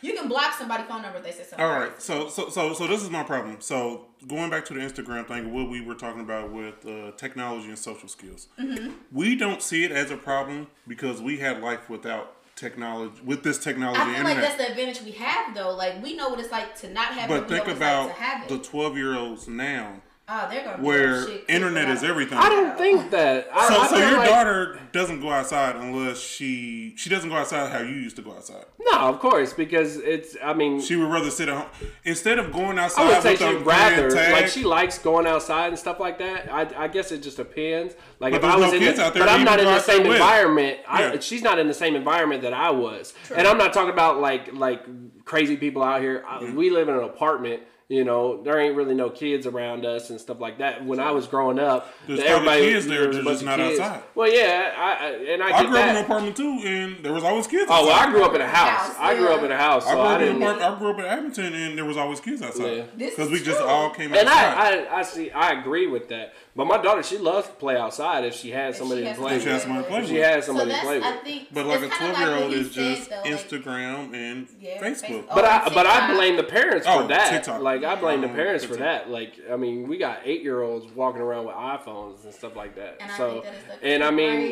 Speaker 2: You can block somebody's phone number if they say something.
Speaker 1: All right, so so so so this is my problem. So going back to the Instagram thing, what we were talking about with uh, technology and social skills,
Speaker 2: Mm-hmm.
Speaker 1: we don't see it as a problem because we had life without technology. With this technology,
Speaker 2: I feel
Speaker 1: internet.
Speaker 2: like that's the advantage we have though. Like we know what it's like to not have it.
Speaker 1: but think about
Speaker 2: have it.
Speaker 1: the twelve year olds now,
Speaker 2: oh, they're gonna
Speaker 1: where
Speaker 2: shit
Speaker 1: internet is everything.
Speaker 3: I don't think that. I,
Speaker 1: So,
Speaker 3: I
Speaker 1: so your
Speaker 3: like-
Speaker 1: daughter doesn't go outside unless she she doesn't go outside how you used to go outside.
Speaker 3: No, of course, because it's. I mean,
Speaker 1: She would rather sit at home instead of going outside.
Speaker 3: I would say
Speaker 1: with
Speaker 3: she'd rather
Speaker 1: playing
Speaker 3: like she likes going outside and stuff like that. I, I guess it just depends. Like
Speaker 1: But
Speaker 3: if I was
Speaker 1: no
Speaker 3: in,
Speaker 1: kids
Speaker 3: the,
Speaker 1: out there
Speaker 3: but I'm not in the same
Speaker 1: with.
Speaker 3: environment. I,
Speaker 1: Yeah.
Speaker 3: she's not in the same environment that I was, and I'm not talking about like like crazy people out here. I, we live in an apartment. You know, there ain't really no kids around us and stuff like that. When I was growing up,
Speaker 1: There's
Speaker 3: everybody
Speaker 1: probably kids there,
Speaker 3: there was a
Speaker 1: they're
Speaker 3: bunch
Speaker 1: just not
Speaker 3: kids.
Speaker 1: outside.
Speaker 3: Well, yeah, I, I and I,
Speaker 1: I
Speaker 3: get
Speaker 1: grew up in an apartment too, and there was always kids.
Speaker 3: Oh, well. I grew up in a house.
Speaker 2: House,
Speaker 3: I grew
Speaker 2: yeah.
Speaker 3: up in a house,
Speaker 1: I
Speaker 3: so
Speaker 1: grew,
Speaker 3: I
Speaker 1: up in
Speaker 3: didn't.
Speaker 1: an I grew up in Abington, and there was always kids outside because
Speaker 2: is
Speaker 1: we just all came
Speaker 3: And
Speaker 1: outside.
Speaker 3: I, I, I see, I agree with that. But my daughter, she loves to play outside if she has somebody
Speaker 2: she
Speaker 3: to play
Speaker 1: If she has
Speaker 3: with.
Speaker 1: somebody to play
Speaker 3: If she
Speaker 1: with.
Speaker 3: has
Speaker 2: So
Speaker 3: somebody to
Speaker 2: that's
Speaker 3: play with.
Speaker 2: I think.
Speaker 1: but like a twelve year old is just
Speaker 2: said, though, like,
Speaker 1: Instagram and
Speaker 2: Yeah,
Speaker 1: Facebook.
Speaker 2: Facebook.
Speaker 3: But
Speaker 2: Oh,
Speaker 3: I, but I blame the parents
Speaker 1: Oh,
Speaker 3: for that.
Speaker 1: TikTok.
Speaker 3: Like I blame the
Speaker 1: Yeah.
Speaker 3: parents for that. Like I mean, we got eight year olds walking around with iPhones and stuff like that.
Speaker 2: And I
Speaker 3: so,
Speaker 2: think that is the
Speaker 3: and I mean,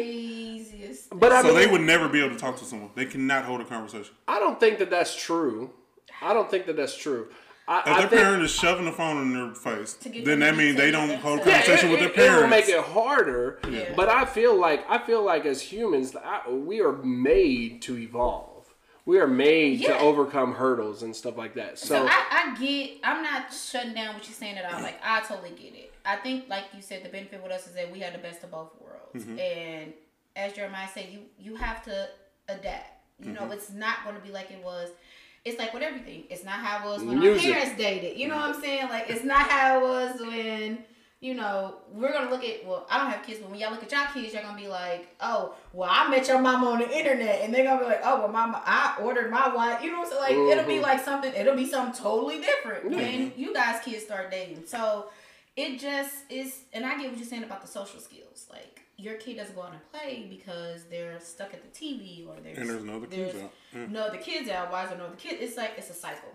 Speaker 2: craziest.
Speaker 3: but I
Speaker 1: so
Speaker 3: mean,
Speaker 1: they would never be able to talk to someone. They cannot hold a conversation.
Speaker 3: I don't think that that's true. I don't think that that's true. I,
Speaker 1: If
Speaker 3: I
Speaker 1: their
Speaker 3: think,
Speaker 1: parent is shoving the phone in their face, then that means they don't hold a
Speaker 2: themselves.
Speaker 3: Yeah,
Speaker 1: conversation
Speaker 3: it,
Speaker 1: with their
Speaker 3: it, it will make it harder.
Speaker 2: Yeah.
Speaker 3: But I feel like I feel like as humans, I, we are made to evolve. We are made
Speaker 2: Yeah.
Speaker 3: to overcome hurdles and stuff like that. So,
Speaker 2: So I, I get. I'm not shutting down what you're saying at all. Like I totally get it. I think, like you said, the benefit with us is that we have the best of both worlds.
Speaker 1: Mm-hmm.
Speaker 2: And as Jeremiah said, you you have to adapt. You know,
Speaker 1: Mm-hmm.
Speaker 2: it's not going to be like it was. It's like with everything. It's not how it was when
Speaker 3: Music.
Speaker 2: our parents dated. You know what I'm saying? Like it's not how it was when. You know, we're gonna look at. Well, I don't have kids, but when y'all look at y'all kids, you're gonna be like, "Oh, well, I met your mama on the internet," and they're gonna be like, "Oh, well, mama, I ordered my wife." You know what I'm saying? Like, it'll be
Speaker 3: Mhm.
Speaker 2: like something. It'll be something totally different
Speaker 3: Yeah.
Speaker 2: when you guys kids start dating. So it just is, and I get what you're saying about the social skills. Like your kid doesn't go out and play because they're stuck at the TV or there's
Speaker 1: And there's no other kids out. Yeah.
Speaker 2: no other kids out. Why is there no other kid? It's like it's a cycle.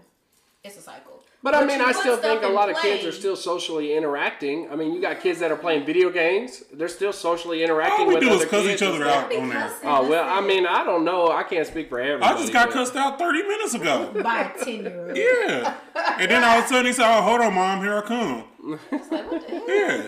Speaker 2: It's a cycle.
Speaker 3: but I mean, I still think a
Speaker 2: in
Speaker 3: lot of kids are still socially interacting. I mean, you got kids that are playing video games; they're still socially interacting
Speaker 1: All we
Speaker 3: with
Speaker 1: do is cuss each other out on there.
Speaker 3: Oh well, I mean, I don't know. I can't speak for everybody.
Speaker 1: I just got
Speaker 3: but-
Speaker 1: cussed out 30 minutes ago. *laughs*
Speaker 2: by a ten year old.
Speaker 1: Yeah. And then all of a sudden he said, oh, hold on, mom, here I come.
Speaker 2: It's like what the hell?
Speaker 1: Yeah.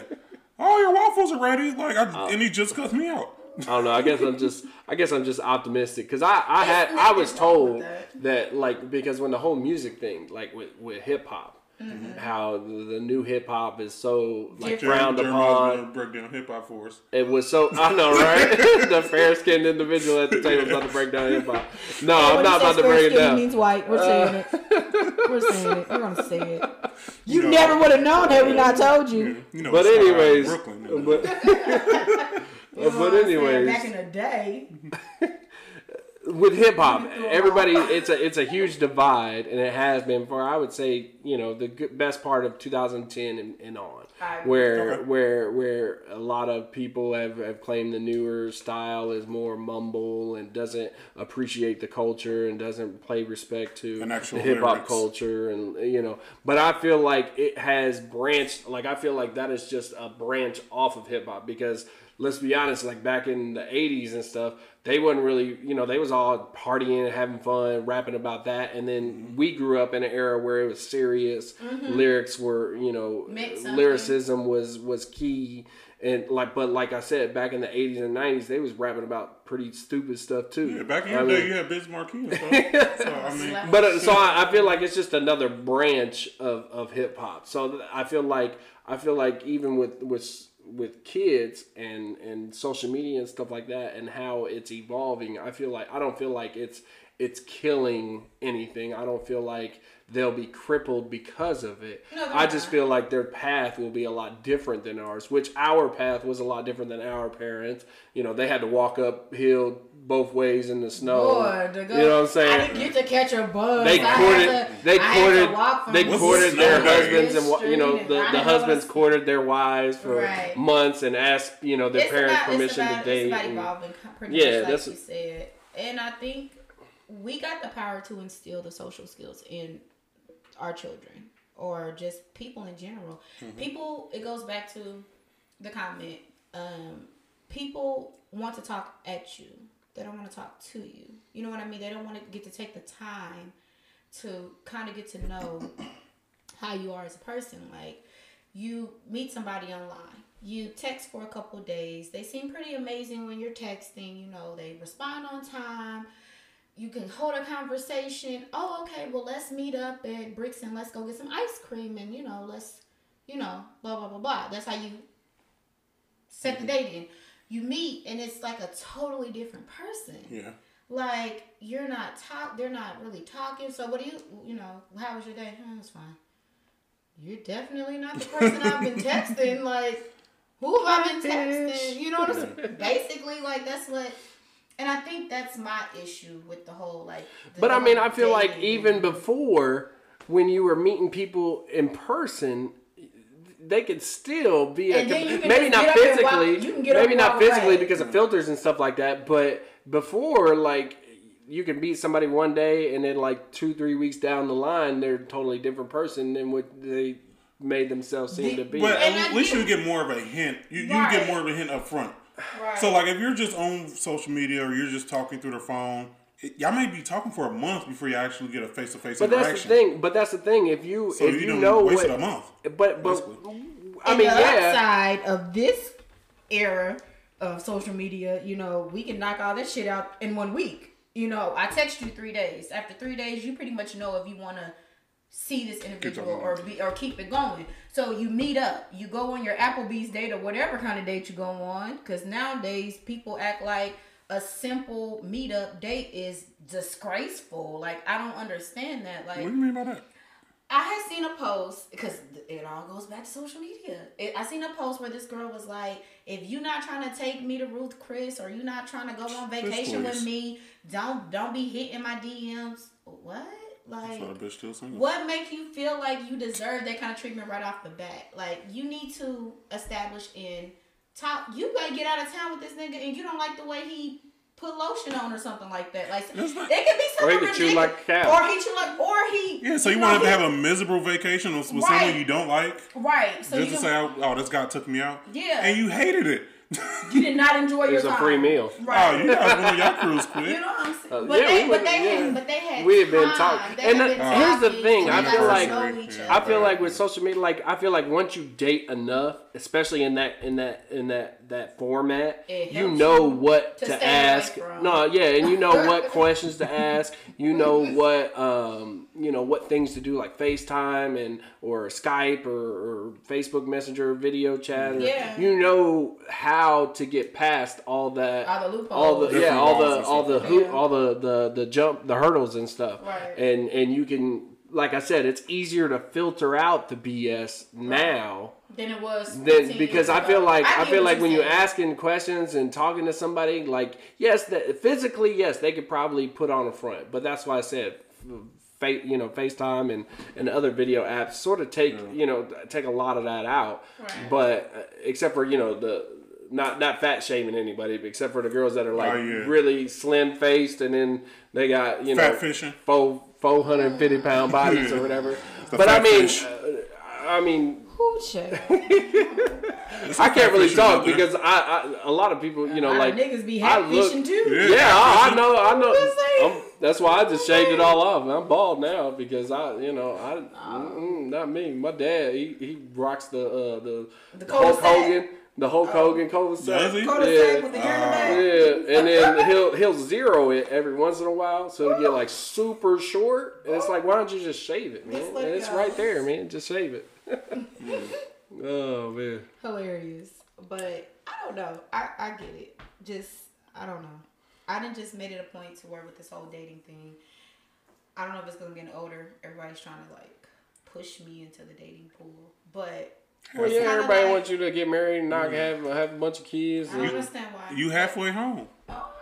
Speaker 1: All your waffles are ready. Like, I,
Speaker 3: Oh.
Speaker 1: and he just cussed me out.
Speaker 3: I don't know. I guess I'm just I guess I'm just optimistic because I I had I was told
Speaker 2: that.
Speaker 3: that like because when the whole music thing like with with hip hop.
Speaker 2: Mm-hmm.
Speaker 3: How the, the new hip hop is so like
Speaker 2: Different.
Speaker 3: frowned
Speaker 1: Jeremiah's
Speaker 3: upon.
Speaker 1: gonna break down hip hop for us.
Speaker 3: It was so I know, right? *laughs* *laughs* the fair skinned individual at the table is about to break down hip hop. No, I'm not about to break it
Speaker 2: fair-skinned
Speaker 3: down. Uh,
Speaker 2: means white. We're saying it. *laughs* We're saying it. We're gonna say it. You never would have known had we not told you.
Speaker 1: You know,
Speaker 3: But anyways,
Speaker 1: Brooklyn.
Speaker 3: but
Speaker 2: You know
Speaker 3: but
Speaker 2: what saying?
Speaker 3: anyways,
Speaker 2: back in the day,
Speaker 3: with hip hop,
Speaker 2: Moving through a
Speaker 3: everybody it's a it's a huge divide, and it has been for I would say you know the good, best part of 2010 and, and on, where where where a lot of people have, have claimed the newer style is more mumble and doesn't appreciate the culture and doesn't play respect to the hip hop culture and you know. But I feel like it has branched. Like I feel like that is just a branch off of hip hop because let's be honest, like back in the '80s and stuff, they wasn't really, you know, they was all partying, and having fun, rapping about that, and then we grew up in an era where it was serious. Lyrics were, you know,
Speaker 2: uh,
Speaker 3: lyricism was was key. And like, but like I said, back in the '80s and '90s, they was rapping about pretty stupid stuff too.
Speaker 1: Yeah, back in
Speaker 3: the
Speaker 1: your
Speaker 3: mean-
Speaker 1: day, you had Biz Markie and stuff. *laughs* so, I mean,
Speaker 3: but uh, so I, I feel like it's just another branch of, of hip hop. So I feel like I feel like even with with with kids and and social media and stuff like that and how it's evolving, I feel like I don't feel like it's it's killing anything. I don't feel like they'll be crippled because of it.
Speaker 2: No,
Speaker 3: I just
Speaker 2: not.
Speaker 3: feel like their path will be a lot different than ours, which our path was a lot different than our parents. You know, they had to walk uphill both ways in the snow.
Speaker 2: Go,
Speaker 3: you know what I'm saying?
Speaker 2: I didn't get to catch a bus.
Speaker 3: They courted, they
Speaker 2: I had to
Speaker 3: courted, they courted
Speaker 1: the
Speaker 3: their husbands and you know the, the husbands courted their wives for
Speaker 2: Right.
Speaker 3: months and asked you know their
Speaker 2: It's
Speaker 3: parents
Speaker 2: about,
Speaker 3: permission
Speaker 2: about,
Speaker 3: to date. And- Yeah,
Speaker 2: much like
Speaker 3: that's-
Speaker 2: you said. And I think we got the power to instill the social skills in our children or just people in general.
Speaker 3: Mm-hmm.
Speaker 2: People, it goes back to the comment. Um, people want to talk at you. They don't want to talk to you. You know what I mean? They don't want to get to take the time to kind of get to know *coughs* how you are as a person. Like you meet somebody online, you text for a couple days. They seem pretty amazing when you're texting. You know, they respond on time. You can hold a conversation. Oh, okay. Well, let's meet up at Bricks and let's go get some ice cream and you know, let's you know, blah blah blah blah. That's how you set the mm-hmm. date in. You meet and it's like a totally different person
Speaker 1: yeah.
Speaker 2: like you're not talk they're not really talking so what do you you know how was your day oh, it's fine you're definitely not the person i've been *laughs* texting like who have i been texting you know what i'm saying basically like that's what and i think that's my issue with the whole like the
Speaker 3: But I mean, I feel like even before when you were meeting people in person. They could still be a,
Speaker 2: And then you can
Speaker 3: maybe not
Speaker 2: get walk-
Speaker 3: physically,
Speaker 2: you can get up
Speaker 3: maybe not physically
Speaker 2: away.
Speaker 3: because of filters and stuff like that. But before, like you can meet somebody one day and then like two, three weeks down the line, they're a totally different person than what they made themselves seem
Speaker 2: The-
Speaker 3: to be.
Speaker 1: But
Speaker 2: And
Speaker 1: at
Speaker 2: I
Speaker 1: least
Speaker 2: get-
Speaker 1: you get more of a hint. You, you get more of a hint up front.
Speaker 2: Right.
Speaker 1: So, like, if you're just on social media or you're just talking through the phone, it, y'all may be talking for a month before you actually get a face to face
Speaker 3: But that's the thing. But that's the thing. If you
Speaker 1: So
Speaker 3: if
Speaker 1: you,
Speaker 3: you,
Speaker 1: done
Speaker 3: know
Speaker 1: wasted
Speaker 3: what,
Speaker 1: a month.
Speaker 3: but but
Speaker 1: basically.
Speaker 3: I mean,
Speaker 2: the
Speaker 3: yeah,
Speaker 2: upside of this era of social media, you know, we can knock all this shit out in one week. You know, I text you three days. After three days, you pretty much know if you want to see this individual or be or keep it going. So you meet up. You go on your Applebee's date or whatever kind of date you go on. Because nowadays people act like a simple meetup date is disgraceful. Like I don't understand that. Like
Speaker 1: What do you mean by that?
Speaker 2: I had seen a post because it all goes back to social media. It, I seen a post where this girl was like, "If you're not trying to take me to Ruth Chris or you're not trying to go on vacation with me, don't don't be hitting my DMs." What? Like,
Speaker 1: So the bitch still single.
Speaker 2: what make you feel like you deserve that kind of treatment right off the bat? Like, you need to establish in top. You gotta get out of town with this nigga, and you don't like the way he put lotion on or something like that. Like,
Speaker 1: That's not-
Speaker 2: it could be
Speaker 3: Or he
Speaker 2: something
Speaker 3: could chew
Speaker 2: ridiculous.
Speaker 3: like a cow.
Speaker 2: Or he chew like, or he.
Speaker 1: Yeah, so you
Speaker 2: know,
Speaker 1: wanted to have a miserable vacation with, with
Speaker 2: Right.
Speaker 1: someone you don't like,
Speaker 2: Right. So
Speaker 1: just
Speaker 2: you,
Speaker 1: to say, oh, oh, this guy took me out,
Speaker 2: Yeah.
Speaker 1: and you hated it.
Speaker 2: You did not enjoy
Speaker 3: It
Speaker 2: your
Speaker 3: was a free meal.
Speaker 2: Right.
Speaker 1: oh, you guys went on your cruise *laughs* quick.
Speaker 2: You know what I'm saying?
Speaker 3: Uh,
Speaker 2: but,
Speaker 3: yeah,
Speaker 2: they,
Speaker 3: we
Speaker 2: but
Speaker 3: would-
Speaker 2: they
Speaker 3: yeah.
Speaker 2: had, but they had.
Speaker 3: We had been talking. And
Speaker 2: had
Speaker 3: the-
Speaker 2: been
Speaker 3: here's the thing, I feel like-
Speaker 2: know each
Speaker 1: Yeah.
Speaker 3: I feel like with social media, like I feel like once you date enough, especially in that in that in that that format, you know what
Speaker 2: to
Speaker 3: to, ask. No, yeah, and you know *laughs* what questions to ask. You know *laughs* what um, you know what things to do like FaceTime and or Skype or, or Facebook Messenger video chat. Or,
Speaker 2: Yeah.
Speaker 3: You know how to get past all that
Speaker 2: All the loopholes.
Speaker 3: all the yeah, all the all the hoop, all the, the the jump, the hurdles and stuff.
Speaker 2: Right.
Speaker 3: And and you can, like I said, it's easier to filter out the BS now
Speaker 2: than it was.
Speaker 3: than because I feel like I,
Speaker 2: get
Speaker 3: feel like
Speaker 2: you're
Speaker 3: when you're asking questions and talking to somebody, like yes, that physically, yes, they could probably put on a front, but that's why I said. Face, you know, FaceTime and, and other video apps sort of take you know take a lot of that out,
Speaker 2: Right.
Speaker 3: but uh, except for you know the not not fat shaming anybody, but except for the girls that are like
Speaker 1: Oh, yeah.
Speaker 3: really slim faced and then they got you know
Speaker 1: fishing.
Speaker 3: four four hundred and fifty pound bodies or whatever. *laughs*
Speaker 1: The
Speaker 3: but I mean, uh, I mean,
Speaker 2: Ooh. *laughs*
Speaker 3: I can't really talk
Speaker 1: there.
Speaker 3: because I, I a lot of people you know
Speaker 2: A lot
Speaker 3: like
Speaker 2: of niggas be
Speaker 3: I
Speaker 2: hat
Speaker 3: look-
Speaker 2: fishing too.
Speaker 1: Yeah.
Speaker 3: yeah, I, I know, I know. I'm, that's why I just shaved it all off. I'm bald now because I, you know, I, mm-mm, not me. My dad, he, he rocks the uh, the,
Speaker 2: The
Speaker 3: Hulk
Speaker 2: cul-de-sac.
Speaker 3: Hogan, the Hulk Hogan cul-de-sac.
Speaker 1: Does
Speaker 3: Yeah.
Speaker 2: with the hair in the back.
Speaker 3: Yeah, and then he'll he'll zero it every once in a while, so it'll get like super short. And it's like, why don't you just shave it, man?
Speaker 2: Just let
Speaker 3: And it's
Speaker 2: go.
Speaker 3: right there, man. Just shave it. Oh man.
Speaker 2: hilarious. But I don't know. I, I get it. Just I don't know. I didn't just made it a point to where with this whole dating thing. I don't know if it's gonna get older. Everybody's trying to like push me into the dating pool. But
Speaker 3: Well, yeah, everybody
Speaker 2: like-
Speaker 3: wants you to get married and not have have a bunch of kids.
Speaker 2: I
Speaker 3: and-
Speaker 2: understand why.
Speaker 1: You halfway home.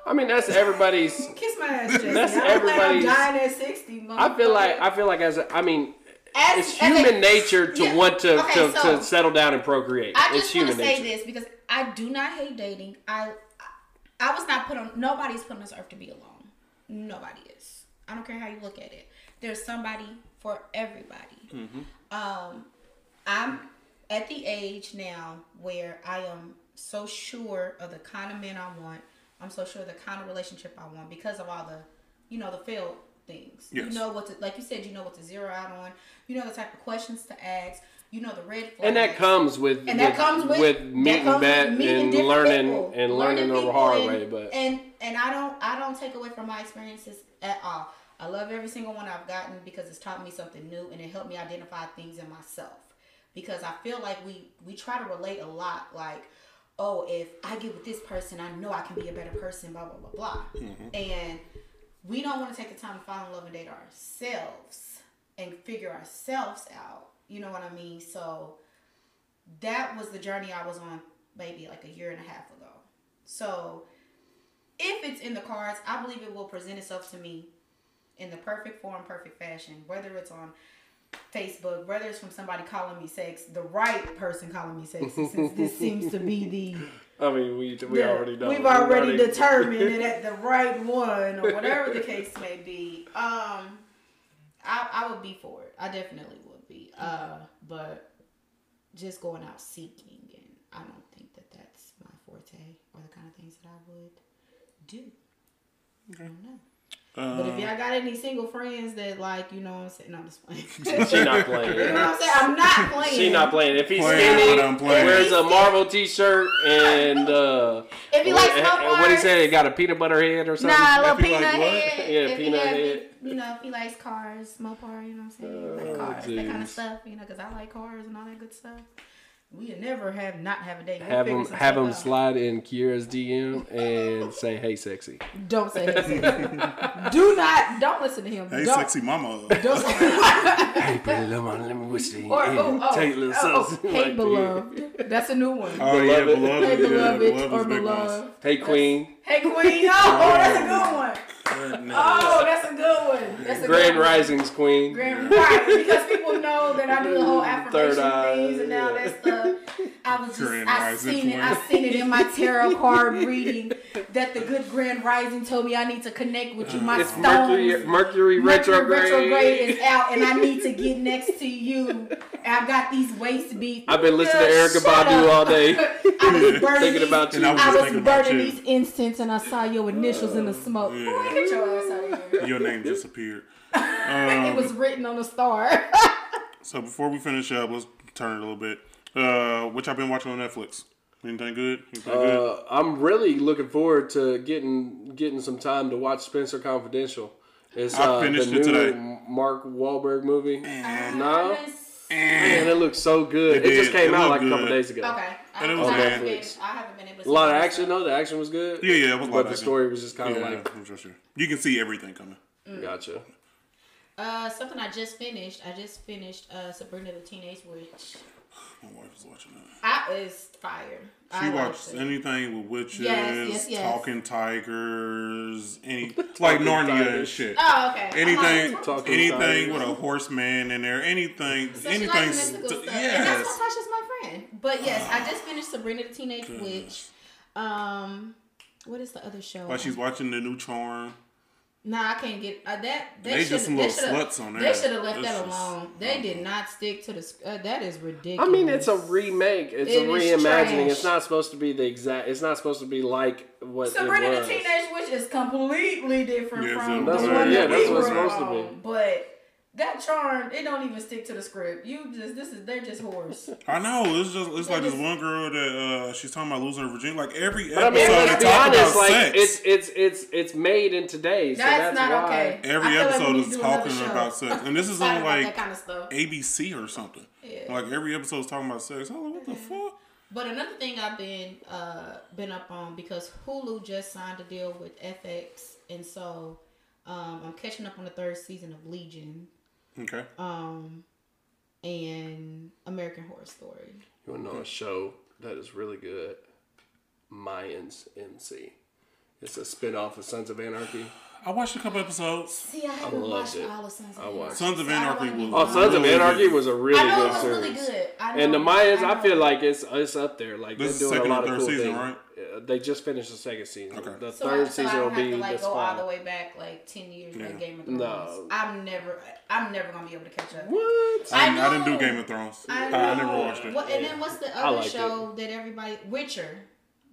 Speaker 3: I mean, that's everybody's. *laughs*
Speaker 2: kiss my ass, Jesse.
Speaker 3: That's
Speaker 2: I I'm dying at sixty.
Speaker 3: I feel like. I feel like as a, I mean,
Speaker 2: As-
Speaker 3: it's
Speaker 2: a-
Speaker 3: human nature to
Speaker 2: Yeah,
Speaker 3: want to,
Speaker 2: okay,
Speaker 3: to,
Speaker 2: so-
Speaker 3: to settle down and procreate.
Speaker 2: I
Speaker 3: it's
Speaker 2: just want
Speaker 3: human
Speaker 2: to say
Speaker 3: nature.
Speaker 2: this because I do not hate dating. I I was not put on. Nobody's put on this earth to be alone. Nobody is. I don't care how you look at it. There's somebody for everybody. Um, I'm at the age now where I am so sure of the kind of man I want. I'm so sure of the kind of relationship I want because of all the, you know, the failed things.
Speaker 1: Yes.
Speaker 2: You know what to, like you said, you know what to zero out on. You know the type of questions to ask. You know the red flags.
Speaker 3: And that comes with
Speaker 2: And that
Speaker 3: with,
Speaker 2: comes with,
Speaker 3: with
Speaker 2: that
Speaker 3: meeting
Speaker 2: with
Speaker 3: that
Speaker 2: meeting
Speaker 3: and learning
Speaker 2: people.
Speaker 3: and learning the
Speaker 2: people
Speaker 3: hard
Speaker 2: and,
Speaker 3: way. But
Speaker 2: and and I don't I don't take away from my experiences at all. I love every single one I've gotten because it's taught me something new and it helped me identify things in myself. Because I feel like we we try to relate a lot like oh if I get with this person I know I can be a better person blah blah blah blah mm-hmm. and we don't want to take the time to fall in love and date ourselves and figure ourselves out. You know what I mean? So that was the journey I was on maybe like a year and a half ago. So if it's in the cards, I believe it will present itself to me in the perfect form, perfect fashion, whether it's on Facebook, whether it's from somebody calling me sex, the right person calling me sex, since this seems to be the
Speaker 3: I mean, we we
Speaker 2: yeah,
Speaker 3: already know.
Speaker 2: We've already determined it at the *laughs* right one, or whatever the case may be. Um, I I would be for it. I definitely would be. Uh, but just going out seeking, and I don't think that that's my forte or the kind of things that I would do. I don't know. But if
Speaker 1: Um,
Speaker 2: y'all got any single friends that like, you know what I'm saying? No, I'm just playing. *laughs*
Speaker 3: She not *laughs* playing.
Speaker 2: You know what I'm saying? I'm not playing.
Speaker 3: She not playing. If he's
Speaker 1: Playing,
Speaker 3: skinny,
Speaker 1: but I'm playing.
Speaker 3: wears a Marvel T-shirt and uh,
Speaker 2: If he
Speaker 3: what,
Speaker 2: likes smoke
Speaker 3: what he
Speaker 2: bars-
Speaker 3: said, he got a peanut butter head or something.
Speaker 2: Nah, a little peanut
Speaker 1: like
Speaker 2: head.
Speaker 3: Yeah,
Speaker 2: if
Speaker 3: peanut
Speaker 2: he have,
Speaker 3: head.
Speaker 2: You know, if he likes cars, Mopar, you know what I'm saying? like
Speaker 3: Oh,
Speaker 2: cars, that kind of stuff, you know, because I like cars and all that good stuff. We never have not have a date. We'll
Speaker 3: have
Speaker 2: them
Speaker 3: have
Speaker 2: them
Speaker 3: slide in Kira's DM and say, "Hey, sexy."
Speaker 2: Don't say that. *laughs* Do not. Don't listen to him.
Speaker 1: hey,
Speaker 2: don't,
Speaker 1: sexy mama.
Speaker 2: Don't. *laughs*
Speaker 3: Hey, pretty little man, let me whisper in
Speaker 2: or oh, oh,
Speaker 3: Take a little
Speaker 2: oh, oh
Speaker 3: something
Speaker 2: hey
Speaker 3: like
Speaker 2: beloved. That's a new one.
Speaker 1: Oh yeah,
Speaker 3: Beloved.
Speaker 1: beloved.
Speaker 2: hey
Speaker 1: yeah,
Speaker 2: beloved
Speaker 1: beloved
Speaker 2: or beloved.
Speaker 3: Hey, queen.
Speaker 2: Hey queen. Oh, oh that's a good oh, one. Oh, that's a good one. That's a
Speaker 3: Grand
Speaker 2: good one.
Speaker 3: Risings queen.
Speaker 2: Grand right because people know that I do the whole mm, affirmation
Speaker 3: Third eye.
Speaker 2: things and all that stuff. I was just
Speaker 1: Grand
Speaker 2: I
Speaker 1: Rising
Speaker 2: seen it. I
Speaker 1: twin.
Speaker 2: seen it in my tarot *laughs* card reading that the good Grand Rising told me I need to connect with you. My
Speaker 3: It's
Speaker 2: stones.
Speaker 3: Mercury Mercury,
Speaker 2: Mercury
Speaker 3: retrograde.
Speaker 2: retrograde is *laughs* out, and I need to get next to you. And I've got these waist beats.
Speaker 3: I've been listening to Erykah
Speaker 2: shut
Speaker 3: Badu
Speaker 2: up.
Speaker 3: all day, *laughs*
Speaker 2: I was burning
Speaker 3: thinking
Speaker 2: these,
Speaker 3: about
Speaker 1: And
Speaker 3: you.
Speaker 1: I was
Speaker 2: I was
Speaker 1: thinking about you.
Speaker 2: these incense, and I saw your initials in the uh, smoke.
Speaker 1: Yeah.
Speaker 2: Boy, get your ass out of here.
Speaker 1: Your name disappeared.
Speaker 2: it was um, written on a star.
Speaker 1: So before we finish up, let's turn it a little bit. Uh, which I've been watching on Netflix. Anything good? Anything good?
Speaker 3: Uh, I'm really looking forward to getting getting some time to watch Spencer Confidential. It's
Speaker 1: I
Speaker 3: uh,
Speaker 1: finished
Speaker 3: the
Speaker 1: it
Speaker 3: new
Speaker 1: today.
Speaker 3: Mark Wahlberg movie. No,
Speaker 2: I
Speaker 3: man, it looks so good.
Speaker 1: It
Speaker 3: It, just came
Speaker 1: It
Speaker 3: out
Speaker 1: looked
Speaker 3: like a couple days ago.
Speaker 2: Okay.
Speaker 1: And it
Speaker 2: I,
Speaker 1: was
Speaker 2: I,
Speaker 1: good.
Speaker 2: haven't been,
Speaker 3: Netflix.
Speaker 2: I haven't been able to
Speaker 3: A lot of action though. The action was good.
Speaker 1: Yeah, yeah, it was a lot
Speaker 3: But
Speaker 1: of
Speaker 3: the
Speaker 1: action.
Speaker 3: story was just kind of
Speaker 1: Yeah,
Speaker 3: like,
Speaker 1: I'm sure, sure. You can see everything coming.
Speaker 3: gotcha.
Speaker 2: Uh, something I just finished. I just finished uh, Sabrina the Teenage Witch.
Speaker 1: My wife is watching that.
Speaker 2: I is fire.
Speaker 1: She
Speaker 2: I
Speaker 1: watched
Speaker 2: it.
Speaker 1: anything with witches,
Speaker 2: Yes, yes, yes.
Speaker 1: talking tigers, any *laughs* like Narnia and shit.
Speaker 2: Oh, okay.
Speaker 1: Anything,
Speaker 2: I'm
Speaker 1: anything
Speaker 3: tigers.
Speaker 1: with a horseman in there. Anything,
Speaker 2: So she
Speaker 1: anything.
Speaker 2: likes mystical
Speaker 1: st-
Speaker 2: stuff. And that's
Speaker 1: yes.
Speaker 2: why Tasha's my friend. But yes, I just *sighs* finished Sabrina the Teenage Witch. Um, what is the other show?
Speaker 1: Like she's watching the new Charm.
Speaker 2: Nah, I can't get uh, that. They,
Speaker 1: They just some
Speaker 2: they
Speaker 1: little sluts on
Speaker 2: that.
Speaker 1: They
Speaker 2: should have left
Speaker 1: It's
Speaker 2: that
Speaker 1: just-
Speaker 2: alone. They did not stick to the. Uh, that is ridiculous.
Speaker 3: I mean, it's a remake. It's
Speaker 2: It
Speaker 3: a
Speaker 2: is
Speaker 3: reimagining.
Speaker 2: trash.
Speaker 3: It's not supposed to be the exact. It's not supposed to be like what
Speaker 2: Sabrina
Speaker 3: it
Speaker 2: the. Teenage Witch is completely different
Speaker 1: Yeah,
Speaker 2: from
Speaker 1: so-
Speaker 2: the one
Speaker 1: yeah,
Speaker 2: that
Speaker 1: that's
Speaker 2: we
Speaker 1: what it's
Speaker 2: were
Speaker 3: supposed to be.
Speaker 2: But that charm, it don't even stick to the script. You just this is they're just horse. *laughs*
Speaker 1: I know. It's just it's like this one girl that uh she's talking about losing her virginity. Like every
Speaker 3: But I mean,
Speaker 1: episode,
Speaker 3: let's
Speaker 1: they
Speaker 3: be
Speaker 1: talk
Speaker 3: honest.
Speaker 1: about
Speaker 3: Like
Speaker 1: sex.
Speaker 3: it's it's it's it's made in today, so
Speaker 2: That's
Speaker 3: that's,
Speaker 2: not
Speaker 3: why.
Speaker 2: okay.
Speaker 1: Every
Speaker 2: I feel like
Speaker 1: episode is
Speaker 2: to do another
Speaker 1: talking about sex, and this is
Speaker 2: Sorry
Speaker 1: on like
Speaker 2: that kind of stuff.
Speaker 1: ABC or something.
Speaker 2: Yeah.
Speaker 1: Like every episode is talking about sex. I'm like, what the
Speaker 2: Mm-hmm.
Speaker 1: fuck?
Speaker 2: But another thing I've been uh been up on because Hulu just signed a deal with FX, and so um, I'm catching up on the third season of Legion
Speaker 1: Okay.
Speaker 2: um, and American Horror Story.
Speaker 3: You want to know a show that is really good? Mayans MC. It's a spin-off of Sons of Anarchy.
Speaker 1: I watched a couple episodes.
Speaker 2: See, I haven't
Speaker 3: loved
Speaker 2: watched
Speaker 3: it.
Speaker 2: all of Sons of
Speaker 3: I
Speaker 2: Anarchy.
Speaker 3: watched.
Speaker 1: Sons of
Speaker 2: See, I don't
Speaker 1: Anarchy
Speaker 2: wanna be
Speaker 1: was-
Speaker 3: Oh, Sons of
Speaker 1: Really
Speaker 3: Anarchy
Speaker 1: good.
Speaker 3: was a really
Speaker 2: I know
Speaker 3: good
Speaker 2: it was
Speaker 3: series.
Speaker 2: really good. I know,
Speaker 3: And the Mayans, I,
Speaker 2: know.
Speaker 3: feel like it's it's up there. Like
Speaker 1: This is
Speaker 3: they're doing
Speaker 1: second
Speaker 3: a
Speaker 1: or
Speaker 3: lot of
Speaker 1: third
Speaker 3: cool
Speaker 1: season,
Speaker 3: things.
Speaker 1: right?
Speaker 3: Uh, They just finished the second season.
Speaker 1: Okay.
Speaker 3: The
Speaker 2: So,
Speaker 3: third
Speaker 2: I, so
Speaker 3: season
Speaker 2: I
Speaker 3: will
Speaker 2: don't have
Speaker 3: be
Speaker 2: to like
Speaker 3: this
Speaker 2: go all the way back like ten years like
Speaker 3: Yeah.
Speaker 2: Game of Thrones.
Speaker 3: No.
Speaker 2: I'm never, I'm never gonna be able to catch up.
Speaker 3: What?
Speaker 2: I
Speaker 1: I, didn't, I didn't do. Game of Thrones. I,
Speaker 2: I,
Speaker 1: I never watched it.
Speaker 2: What, and then what's the other
Speaker 3: liked
Speaker 2: show that everybody Witcher?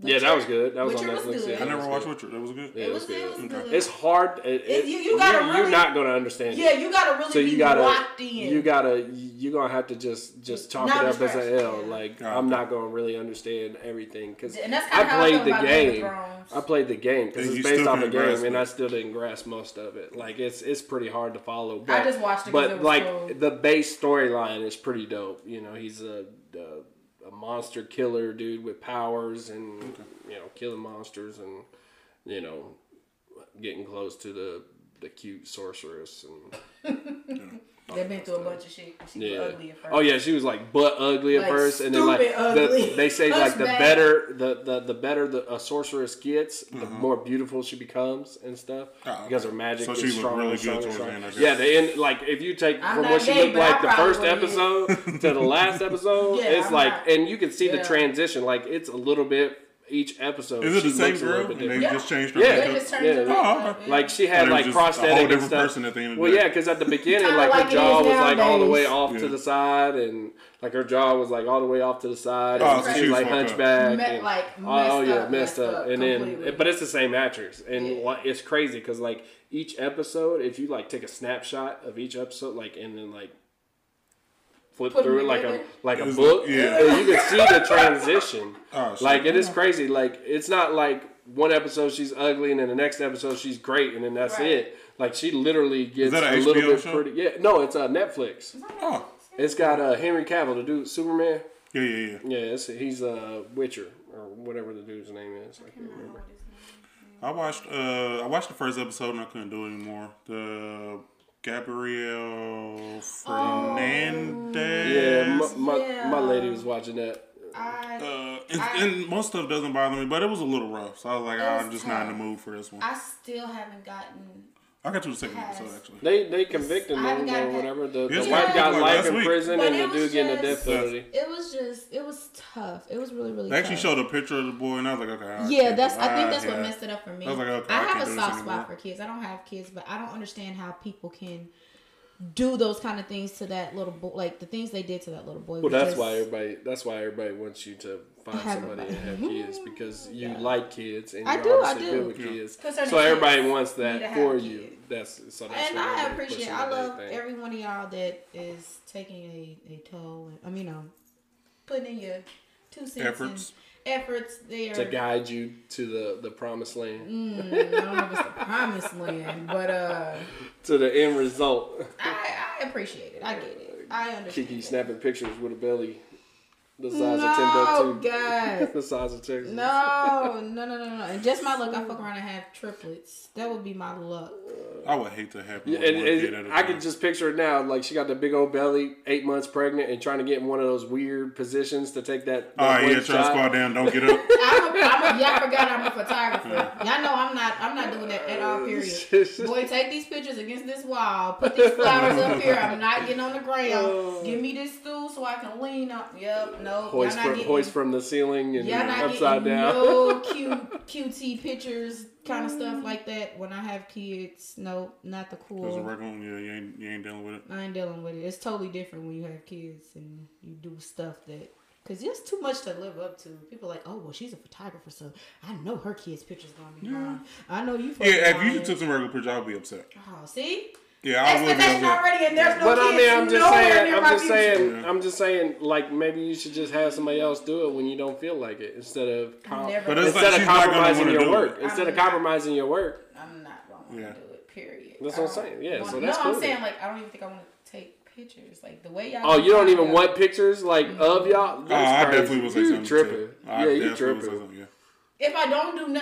Speaker 3: Yeah, that was good. That was
Speaker 2: Witcher
Speaker 3: on
Speaker 2: was
Speaker 3: Netflix.
Speaker 2: good.
Speaker 3: yeah,
Speaker 1: I never
Speaker 3: was
Speaker 1: watched
Speaker 3: good.
Speaker 1: Witcher. That was good.
Speaker 3: Yeah,
Speaker 2: It was, it
Speaker 3: good.
Speaker 2: was
Speaker 1: Okay.
Speaker 2: good.
Speaker 3: It's hard. It,
Speaker 2: It-
Speaker 3: it,
Speaker 2: you- you gotta
Speaker 3: you're, not gonna understand.
Speaker 2: yeah, you gotta really
Speaker 3: So
Speaker 2: be
Speaker 3: you gotta,
Speaker 2: locked in.
Speaker 3: you gotta, you're gonna have to just just chalk
Speaker 2: Not
Speaker 3: it up as
Speaker 2: distract,
Speaker 3: an L.
Speaker 2: yeah.
Speaker 3: Like I'm not gonna really understand everything because
Speaker 2: And
Speaker 3: I
Speaker 2: I
Speaker 3: played the
Speaker 2: Game of
Speaker 3: game.
Speaker 2: Thrones.
Speaker 3: I played the game because it's based
Speaker 1: still
Speaker 3: off the
Speaker 1: couldn't
Speaker 3: game, and. I still didn't grasp most of it. Like it's it's pretty hard to follow. But,
Speaker 2: I just watched it 'cause
Speaker 3: But
Speaker 2: it was
Speaker 3: like
Speaker 2: cool.
Speaker 3: the base storyline is pretty dope. You know, he's a, a a monster killer dude with powers and you know killing monsters and you know getting close to the the cute sorceress and *laughs*
Speaker 2: They've been through a bunch of shit. She was ugly at first.
Speaker 3: Oh yeah, she was like butt ugly at
Speaker 2: Like,
Speaker 3: first, and then like
Speaker 2: stupid
Speaker 3: the, *laughs* they say like the
Speaker 2: Hunchback.
Speaker 3: better the, the the better the a sorceress gets, the mm-hmm. more beautiful she becomes and stuff
Speaker 1: Oh,
Speaker 3: because her magic
Speaker 1: So
Speaker 3: is
Speaker 1: she
Speaker 3: stronger
Speaker 1: really
Speaker 3: and
Speaker 1: good
Speaker 3: stronger.
Speaker 1: towards
Speaker 3: and
Speaker 1: the end, I
Speaker 3: stronger.
Speaker 1: guess.
Speaker 3: Yeah, they end like if you take
Speaker 2: I'm
Speaker 3: from what she
Speaker 2: gay,
Speaker 3: looked
Speaker 2: but I
Speaker 3: like the first episode to the last *laughs* episode,
Speaker 2: Yeah,
Speaker 3: it's
Speaker 2: I'm
Speaker 3: like
Speaker 2: not-
Speaker 3: and you can see
Speaker 2: Yeah.
Speaker 3: the transition. Like it's a little bit each episode.
Speaker 1: Is it
Speaker 3: she
Speaker 1: the same
Speaker 3: looks a
Speaker 1: girl?
Speaker 3: bit
Speaker 1: And they.
Speaker 2: Yeah.
Speaker 1: just changed her
Speaker 3: Yeah.
Speaker 2: They
Speaker 1: makeup?
Speaker 2: just
Speaker 3: Yeah,
Speaker 2: it
Speaker 3: yeah.
Speaker 2: around.
Speaker 1: Oh, okay.
Speaker 3: Like she had like
Speaker 1: was just a whole
Speaker 3: prosthetic and
Speaker 1: different
Speaker 3: stuff.
Speaker 1: person at the end of the
Speaker 3: Well,
Speaker 1: day.
Speaker 3: yeah, because at the *laughs* beginning, like,
Speaker 2: like
Speaker 3: her
Speaker 2: it
Speaker 3: jaw
Speaker 2: is
Speaker 3: was like all the way off
Speaker 1: Yeah.
Speaker 3: to the side, and like her jaw was like all the way off to the side.
Speaker 1: Oh,
Speaker 3: and
Speaker 1: so
Speaker 3: she
Speaker 1: she
Speaker 3: was
Speaker 1: was
Speaker 3: like
Speaker 1: fucked up.
Speaker 3: hunchback.
Speaker 2: Me-
Speaker 3: and-
Speaker 2: like,
Speaker 3: oh, oh, yeah,
Speaker 2: up,
Speaker 3: messed
Speaker 2: messed
Speaker 3: up,
Speaker 2: up
Speaker 3: and then but it's the same actress, and it's crazy because like each episode, if you like take a snapshot of each episode, like and then like flip
Speaker 2: Put 'em
Speaker 3: through it like a like a book,
Speaker 1: yeah.
Speaker 3: and you can see the transition. *laughs*
Speaker 1: Oh, shit.
Speaker 3: Like it is crazy. Like it's not like one episode she's ugly and then the next episode she's great and then that's
Speaker 2: Right.
Speaker 3: it. Like she literally gets a
Speaker 1: a
Speaker 3: little bit
Speaker 1: show?
Speaker 3: pretty. Yeah, no, it's uh, Netflix.
Speaker 1: Oh,
Speaker 3: It's got uh, Henry Cavill, the dude Superman.
Speaker 1: yeah, yeah, yeah.
Speaker 3: Yeah, it's, he's a uh, Witcher or whatever the dude's name is. I can't remember.
Speaker 1: I watched. Uh, I watched the first episode and I couldn't do it anymore. The Gabriel Fernandez.
Speaker 3: Yeah, my, my,
Speaker 2: Yeah.
Speaker 3: my lady was watching that.
Speaker 2: I,
Speaker 1: Uh, and,
Speaker 2: I-
Speaker 1: and most stuff doesn't bother me, but it was a little rough. So I was like,
Speaker 2: It
Speaker 1: I'm
Speaker 2: was
Speaker 1: just not in the mood for this one.
Speaker 2: I still haven't gotten.
Speaker 1: I got to the second
Speaker 2: Has-
Speaker 1: episode actually.
Speaker 3: They they convicted
Speaker 2: I haven't
Speaker 3: them or
Speaker 2: that.
Speaker 3: whatever. The, the
Speaker 1: Yes,
Speaker 3: wife
Speaker 2: like
Speaker 3: got life in
Speaker 1: week.
Speaker 3: prison
Speaker 2: But
Speaker 3: and the
Speaker 2: it was
Speaker 3: dude getting a
Speaker 2: just-
Speaker 3: death penalty.
Speaker 2: It was just. It was tough. It was really really.
Speaker 1: They actually
Speaker 2: tough.
Speaker 1: showed a picture of the boy, and I was like, okay. I
Speaker 2: Yeah,
Speaker 1: can't
Speaker 2: that's.
Speaker 1: do-
Speaker 2: I think that's what
Speaker 1: yeah.
Speaker 2: messed it up for me.
Speaker 1: I was like, okay,
Speaker 2: I
Speaker 1: I
Speaker 2: have a soft spot for kids. I don't have kids, but I don't understand how people can do those kind of things to that little boy. Like the things they did to that little boy.
Speaker 3: Well,
Speaker 2: was
Speaker 3: that's
Speaker 2: just-
Speaker 3: why everybody. That's why everybody wants you to find
Speaker 2: Have
Speaker 3: somebody
Speaker 2: a-
Speaker 3: and have kids *laughs* because you
Speaker 2: Yeah.
Speaker 3: like kids and
Speaker 2: I
Speaker 3: you're
Speaker 2: do, I
Speaker 3: obviously
Speaker 2: do.
Speaker 3: good with
Speaker 1: Yeah.
Speaker 3: kids.
Speaker 2: To
Speaker 3: So everybody
Speaker 2: extent,
Speaker 3: wants that
Speaker 2: have
Speaker 3: for
Speaker 2: kids.
Speaker 3: you. That's so that's
Speaker 2: and
Speaker 3: why
Speaker 2: I appreciate.
Speaker 3: pushes
Speaker 2: I love
Speaker 3: thing.
Speaker 2: every one of y'all that is taking a, a toll. I mean, you know, putting in your two cents
Speaker 1: Efforts.
Speaker 2: efforts there.
Speaker 3: to guide you to the the promised land,
Speaker 2: Mm, I don't know if it's the promised land, but uh, *laughs*
Speaker 3: to the end result.
Speaker 2: I, I appreciate it. I get it. I understand.
Speaker 3: Kiki snapping pictures with a belly the size
Speaker 2: No,
Speaker 3: of Timbuktu.
Speaker 2: God. *laughs*
Speaker 3: the size of Texas.
Speaker 2: No, no, no, no, no. And just my luck, I fuck around and have triplets. That would be my luck.
Speaker 1: I would hate to have
Speaker 3: Yeah,
Speaker 1: one
Speaker 3: and,
Speaker 1: more
Speaker 3: and
Speaker 1: kid at a
Speaker 3: I
Speaker 1: time.
Speaker 3: can just picture it now. Like she got the big old belly, eight months pregnant, and trying to get in one of those weird positions to take that.
Speaker 1: All
Speaker 3: that
Speaker 1: right,
Speaker 3: one
Speaker 1: yeah, try to
Speaker 3: shot.
Speaker 1: squat down. Don't get up. *laughs*
Speaker 2: I'm a, I'm a, y'all forgot I'm a photographer. Y'all know I'm not. I'm not doing that at all. *laughs* Period. Boy, take these pictures against this wall. Put these flowers up here. I'm not getting on the ground. Oh. Give me this stool so I can lean up. Yep. No.
Speaker 3: Hoist from,
Speaker 2: getting,
Speaker 3: hoist from the ceiling and
Speaker 2: Y'all not
Speaker 3: upside down.
Speaker 2: no *laughs* cute, cutesy pictures, kind of stuff mm. like that. When I have kids, no, not the
Speaker 1: As a
Speaker 2: cool.
Speaker 1: regular, yeah, you ain't, you ain't dealing with it.
Speaker 2: I ain't dealing with it. It's totally different when you have kids and you do stuff that. Cause it's too much to live up to. People are like, oh well, she's a photographer, so I know her kids' pictures gonna be fine. I know you.
Speaker 1: Yeah, if you just took some regular pictures, I would be upset.
Speaker 2: Oh, see,
Speaker 1: Yeah, I would be
Speaker 2: expectation
Speaker 1: upset.
Speaker 2: already, and there's no
Speaker 3: But
Speaker 2: kids
Speaker 3: I mean, I'm just
Speaker 2: nowhere
Speaker 3: saying.
Speaker 2: near
Speaker 3: I'm
Speaker 2: my
Speaker 3: just
Speaker 2: future.
Speaker 3: saying.
Speaker 1: Yeah.
Speaker 3: I'm just saying. Like maybe you should just have somebody else do it when you don't feel like it, instead of com-
Speaker 2: Never.
Speaker 1: But it's
Speaker 3: instead
Speaker 1: like
Speaker 3: of
Speaker 1: she's not gonna
Speaker 3: compromising
Speaker 1: wanna
Speaker 3: your
Speaker 1: do
Speaker 3: work.
Speaker 1: it.
Speaker 3: Instead of
Speaker 2: I'm not.
Speaker 3: compromising your work.
Speaker 2: I'm not gonna
Speaker 1: Yeah.
Speaker 2: do it. Period.
Speaker 3: That's what I'm
Speaker 2: don't
Speaker 3: saying. Yeah,
Speaker 2: want-
Speaker 3: so that's
Speaker 2: no,
Speaker 3: cool.
Speaker 2: I'm saying like I don't even think I want to take pictures. Like the way y'all.
Speaker 3: Oh, you don't even want pictures like of y'all?
Speaker 1: Oh, I
Speaker 3: crazy.
Speaker 1: definitely would say
Speaker 3: you
Speaker 1: something.
Speaker 3: tripping.
Speaker 1: too. I
Speaker 3: yeah, you
Speaker 1: definitely would say
Speaker 3: tripping.
Speaker 1: something, yeah.
Speaker 2: If I don't do no,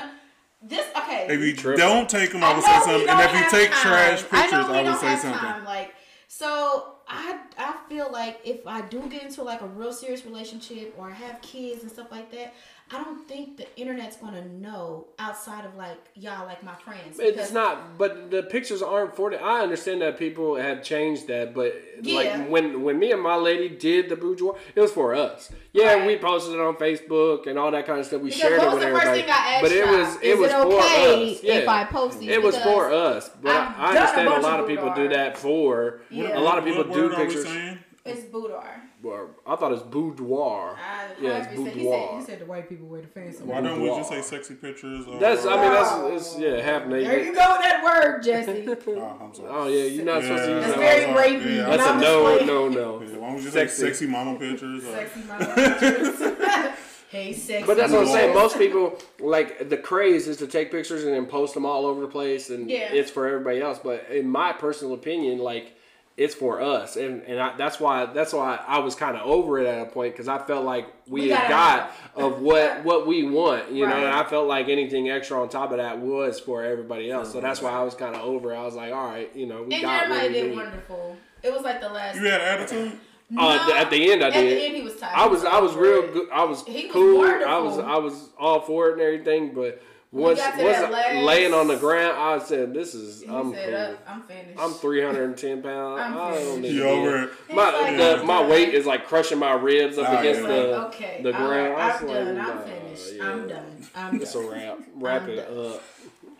Speaker 2: this okay.
Speaker 1: If you
Speaker 3: tripping.
Speaker 1: don't take them, I would
Speaker 2: know
Speaker 1: say something. And if you take
Speaker 2: time.
Speaker 1: trash pictures,
Speaker 2: know we
Speaker 1: I, would say something.
Speaker 2: Time. Like so, I I feel like if I do get into like a real serious relationship or I have kids and stuff like that, I don't think the internet's gonna know outside of like y'all, like my friends.
Speaker 3: It's not, but the pictures aren't for it. I understand that people have changed that, but
Speaker 2: Yeah.
Speaker 3: like when when me and my lady did the boudoir, it was for us. Yeah,
Speaker 2: Right.
Speaker 3: we posted it on Facebook and all that kind of stuff. We
Speaker 2: Because
Speaker 3: shared it
Speaker 2: was
Speaker 3: with
Speaker 2: the first
Speaker 3: everybody.
Speaker 2: thing I asked
Speaker 3: but it was it
Speaker 2: Is
Speaker 3: was
Speaker 2: it
Speaker 3: for
Speaker 2: okay
Speaker 3: us. Yeah.
Speaker 2: if I post these?
Speaker 3: It was
Speaker 2: Because
Speaker 3: for us, but
Speaker 2: I've
Speaker 3: I, I
Speaker 2: done a
Speaker 3: understand a, lot
Speaker 2: of
Speaker 3: of people do that for.
Speaker 2: Yeah.
Speaker 3: A lot of people
Speaker 1: what
Speaker 3: do
Speaker 1: word are we
Speaker 3: pictures.
Speaker 1: saying?
Speaker 2: It's boudoir.
Speaker 3: Or, I thought it was boudoir.
Speaker 2: I,
Speaker 3: Yeah, it's
Speaker 2: however you said- he said, he said the white people wear the fancy.
Speaker 1: Why don't we just say sexy pictures? Or,
Speaker 3: That's I mean that's it's yeah half naked.
Speaker 2: There you go with that word, Jesse. *laughs*
Speaker 1: Oh, I'm sorry.
Speaker 3: Oh yeah, you're not supposed to use
Speaker 1: Yeah.
Speaker 2: That's
Speaker 3: that.
Speaker 2: very
Speaker 1: I'm
Speaker 2: rapey.
Speaker 1: Yeah,
Speaker 3: That's a
Speaker 2: I'm
Speaker 3: no,
Speaker 2: just
Speaker 3: no, no.
Speaker 1: Yeah, why don't we just
Speaker 3: Sexy.
Speaker 1: say sexy mama pictures? Or,
Speaker 2: Sexy mama pictures. *laughs* hey, sexy.
Speaker 3: But that's what I'm saying. Most people like the craze is to take pictures and then post them all over the place, and
Speaker 2: Yeah.
Speaker 3: it's for everybody else. But in my personal opinion, like it's for us, and and I, that's why that's why I was kind of over it at a point because I felt like we,
Speaker 2: We
Speaker 3: had
Speaker 2: gotta
Speaker 3: of what what we want, you know, and I felt like anything extra on top of that was for everybody else. So that's why I was kind of over. it. I was like, all right, you know, we
Speaker 2: And
Speaker 3: got what we
Speaker 2: did
Speaker 3: need.
Speaker 2: wonderful. It was like the last.
Speaker 1: you had attitude?
Speaker 3: Uh, th- at the end, I
Speaker 2: At
Speaker 3: did.
Speaker 2: At the end, he was tired.
Speaker 3: I was I was real good. I was
Speaker 2: He was
Speaker 3: cool. I was. I was all for it and everything. But
Speaker 2: we
Speaker 3: once
Speaker 2: got to
Speaker 3: once
Speaker 2: that
Speaker 3: I-
Speaker 2: last-
Speaker 3: laying on the ground, I said, "This is
Speaker 2: He
Speaker 3: I'm
Speaker 2: said,
Speaker 3: cool.
Speaker 2: "I'm finished."
Speaker 3: I'm 310 *laughs* pounds.
Speaker 2: I'm
Speaker 3: I don't need
Speaker 1: You
Speaker 3: to
Speaker 1: over it?
Speaker 3: My
Speaker 2: like,
Speaker 3: the,
Speaker 2: "I'm
Speaker 3: my weight is like crushing my ribs up
Speaker 1: Ah,
Speaker 3: against
Speaker 1: yeah.
Speaker 3: the
Speaker 2: okay,
Speaker 3: the
Speaker 2: all
Speaker 3: ground.
Speaker 2: right,
Speaker 3: I
Speaker 2: I'm
Speaker 3: was
Speaker 2: done.
Speaker 3: like,
Speaker 2: I'm
Speaker 3: nah,
Speaker 2: finished.
Speaker 3: yeah.
Speaker 2: I'm done. I'm
Speaker 3: It's a wrap. Wrap
Speaker 2: I'm
Speaker 3: it
Speaker 2: done.
Speaker 3: up.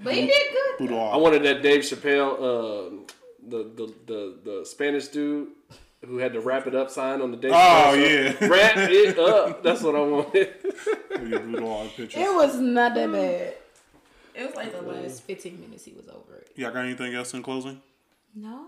Speaker 2: But he did good.
Speaker 1: Boudoir.
Speaker 3: I wanted that Dave Chappelle, uh, the, the the the Spanish dude who had the wrap it up sign on the Dave.
Speaker 1: Oh,
Speaker 3: Chappelle
Speaker 1: yeah. *laughs*
Speaker 3: wrap it up. That's what I wanted.
Speaker 1: Yeah, boudoir pictures.
Speaker 2: It was not that bad. It was like the last 15 minutes he was over it.
Speaker 1: Y'all got anything else in closing?
Speaker 2: No.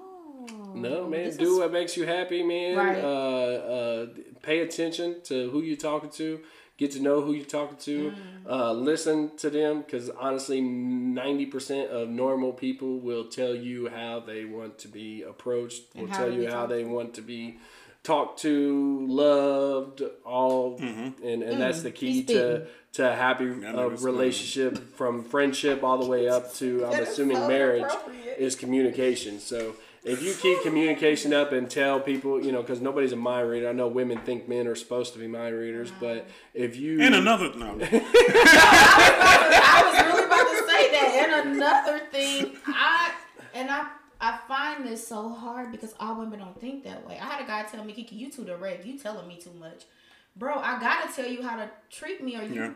Speaker 3: No, man.
Speaker 2: This
Speaker 3: do
Speaker 2: is-
Speaker 3: what makes you happy, man.
Speaker 2: Right.
Speaker 3: Uh, uh, pay attention to who you're talking to. Get to know who you're talking to.
Speaker 2: Mm.
Speaker 3: Uh, listen to them because honestly, 90% of normal people will tell you how they want to be approached, will
Speaker 2: And how
Speaker 3: tell you how they want to be talked to, loved, all.
Speaker 1: Mm-hmm.
Speaker 3: And, and that's the key to, to a happy uh, relationship from friendship all the way up to, *laughs* I'm
Speaker 2: That is
Speaker 3: assuming,
Speaker 2: so
Speaker 3: marriage is communication. So if you keep communication up and tell people, you know, because nobody's a mind reader. I know women think men are supposed to be mind readers, but if you
Speaker 1: And another no. *laughs*
Speaker 2: I was really about to say that. And another thing, I and I I find this so hard because all women don't think that way. I had a guy tell me, Kiki, you too direct. You telling me too much. Bro, I gotta tell you how to treat me or you
Speaker 1: Yeah.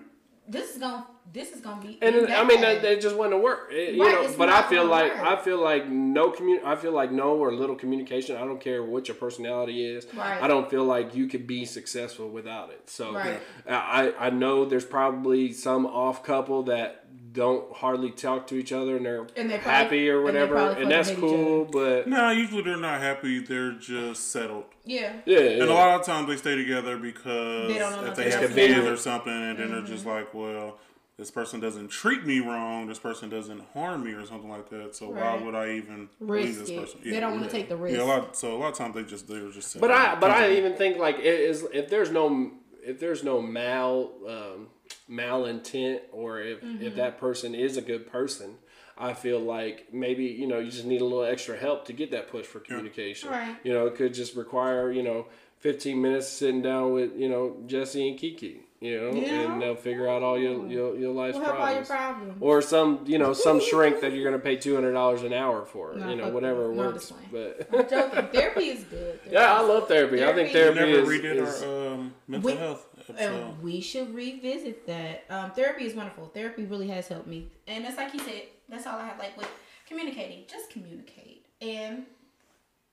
Speaker 2: This is gonna this is gonna be
Speaker 3: and I mean that, that just wouldn't work, It- you know. But I feel like
Speaker 2: work.
Speaker 3: I feel like no commun. I feel like no or little communication. I don't care what your personality is.
Speaker 2: Right.
Speaker 3: I don't feel like you could be successful without it. So
Speaker 2: Right.
Speaker 3: I I know there's probably some off couple that don't hardly talk to each other and they're
Speaker 2: And they probably-
Speaker 3: happy or whatever,
Speaker 2: probably
Speaker 3: and, that's
Speaker 2: fucking hate each
Speaker 3: cool. But
Speaker 1: No, usually they're not happy. They're just settled.
Speaker 2: Yeah.
Speaker 3: yeah,
Speaker 1: And a lot of times they stay together because
Speaker 2: They don't know
Speaker 1: if they have
Speaker 3: else.
Speaker 1: kids or something, and then they're
Speaker 2: Mm-hmm.
Speaker 1: just like, well, this person doesn't treat me wrong. This person doesn't harm me or something like that. So why would I even believe
Speaker 2: Risk
Speaker 1: this
Speaker 2: it.
Speaker 1: person?
Speaker 2: They don't want to take the risk.
Speaker 1: Yeah, a lot. So a lot of times they just they're just.
Speaker 3: Settled but I but I even think like it is if there's no if there's no mal um, malintent or if
Speaker 2: Mm-hmm.
Speaker 3: if that person is a good person, I feel like maybe you know you just need a little extra help to get that push for communication.
Speaker 2: Right.
Speaker 3: You know, it could just require you know 15 minutes sitting down with you know Jesse and Kiki. You know,
Speaker 2: Yeah.
Speaker 3: and they'll figure out all your your, your life's
Speaker 2: We'll help all your
Speaker 3: problems.
Speaker 2: problems.
Speaker 3: Or some, you know, some *laughs* shrink that you're gonna pay two hundred dollars an hour for,
Speaker 2: No,
Speaker 3: you know, whatever
Speaker 2: that. No,
Speaker 3: works. But
Speaker 2: I'm joking. Therapy is good. *laughs*
Speaker 3: yeah, I love therapy. I think
Speaker 2: Therapy-
Speaker 3: therapy
Speaker 1: never
Speaker 3: is,
Speaker 1: redid
Speaker 3: is
Speaker 1: our um, mental
Speaker 2: We-
Speaker 1: health
Speaker 2: And we should revisit that. Um, therapy is wonderful. Therapy really has helped me. And that's like he said, that's all I have like with communicating. Just communicate. And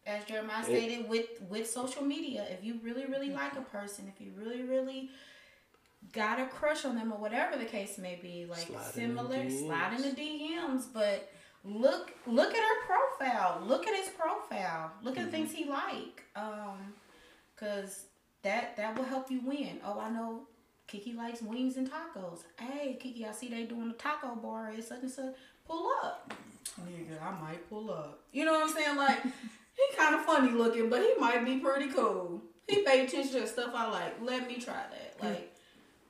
Speaker 2: as Jeremiah stated, with with social media, if you really, really like a person, if you really, really got a crush on them or whatever the case may be, like
Speaker 3: Slide in
Speaker 2: similar, slide in the DMs, but look look at her profile. Look at his profile. Look at the things he like. Um Cause that that will help you win. Oh, I know Kiki likes wings and tacos. Hey, Kiki, I see they doing a taco bar at such and such. Pull up. Nigga, I might pull up. You know what I'm saying? Like, *laughs* he kind of funny looking, but he might be pretty cool. He pay attention to stuff I like. Let me try that. Like,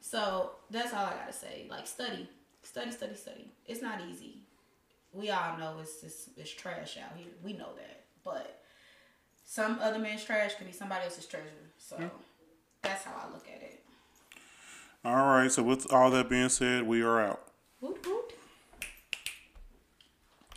Speaker 2: so that's all I gotta say. Like, study, study, study, study. It's not easy. We all know it's it's, it's trash out here. We know that, but some other man's trash could be somebody else's treasure. So that's how I look at it.
Speaker 1: All right. So with all that being said, we are out.
Speaker 2: Whoop, whoop.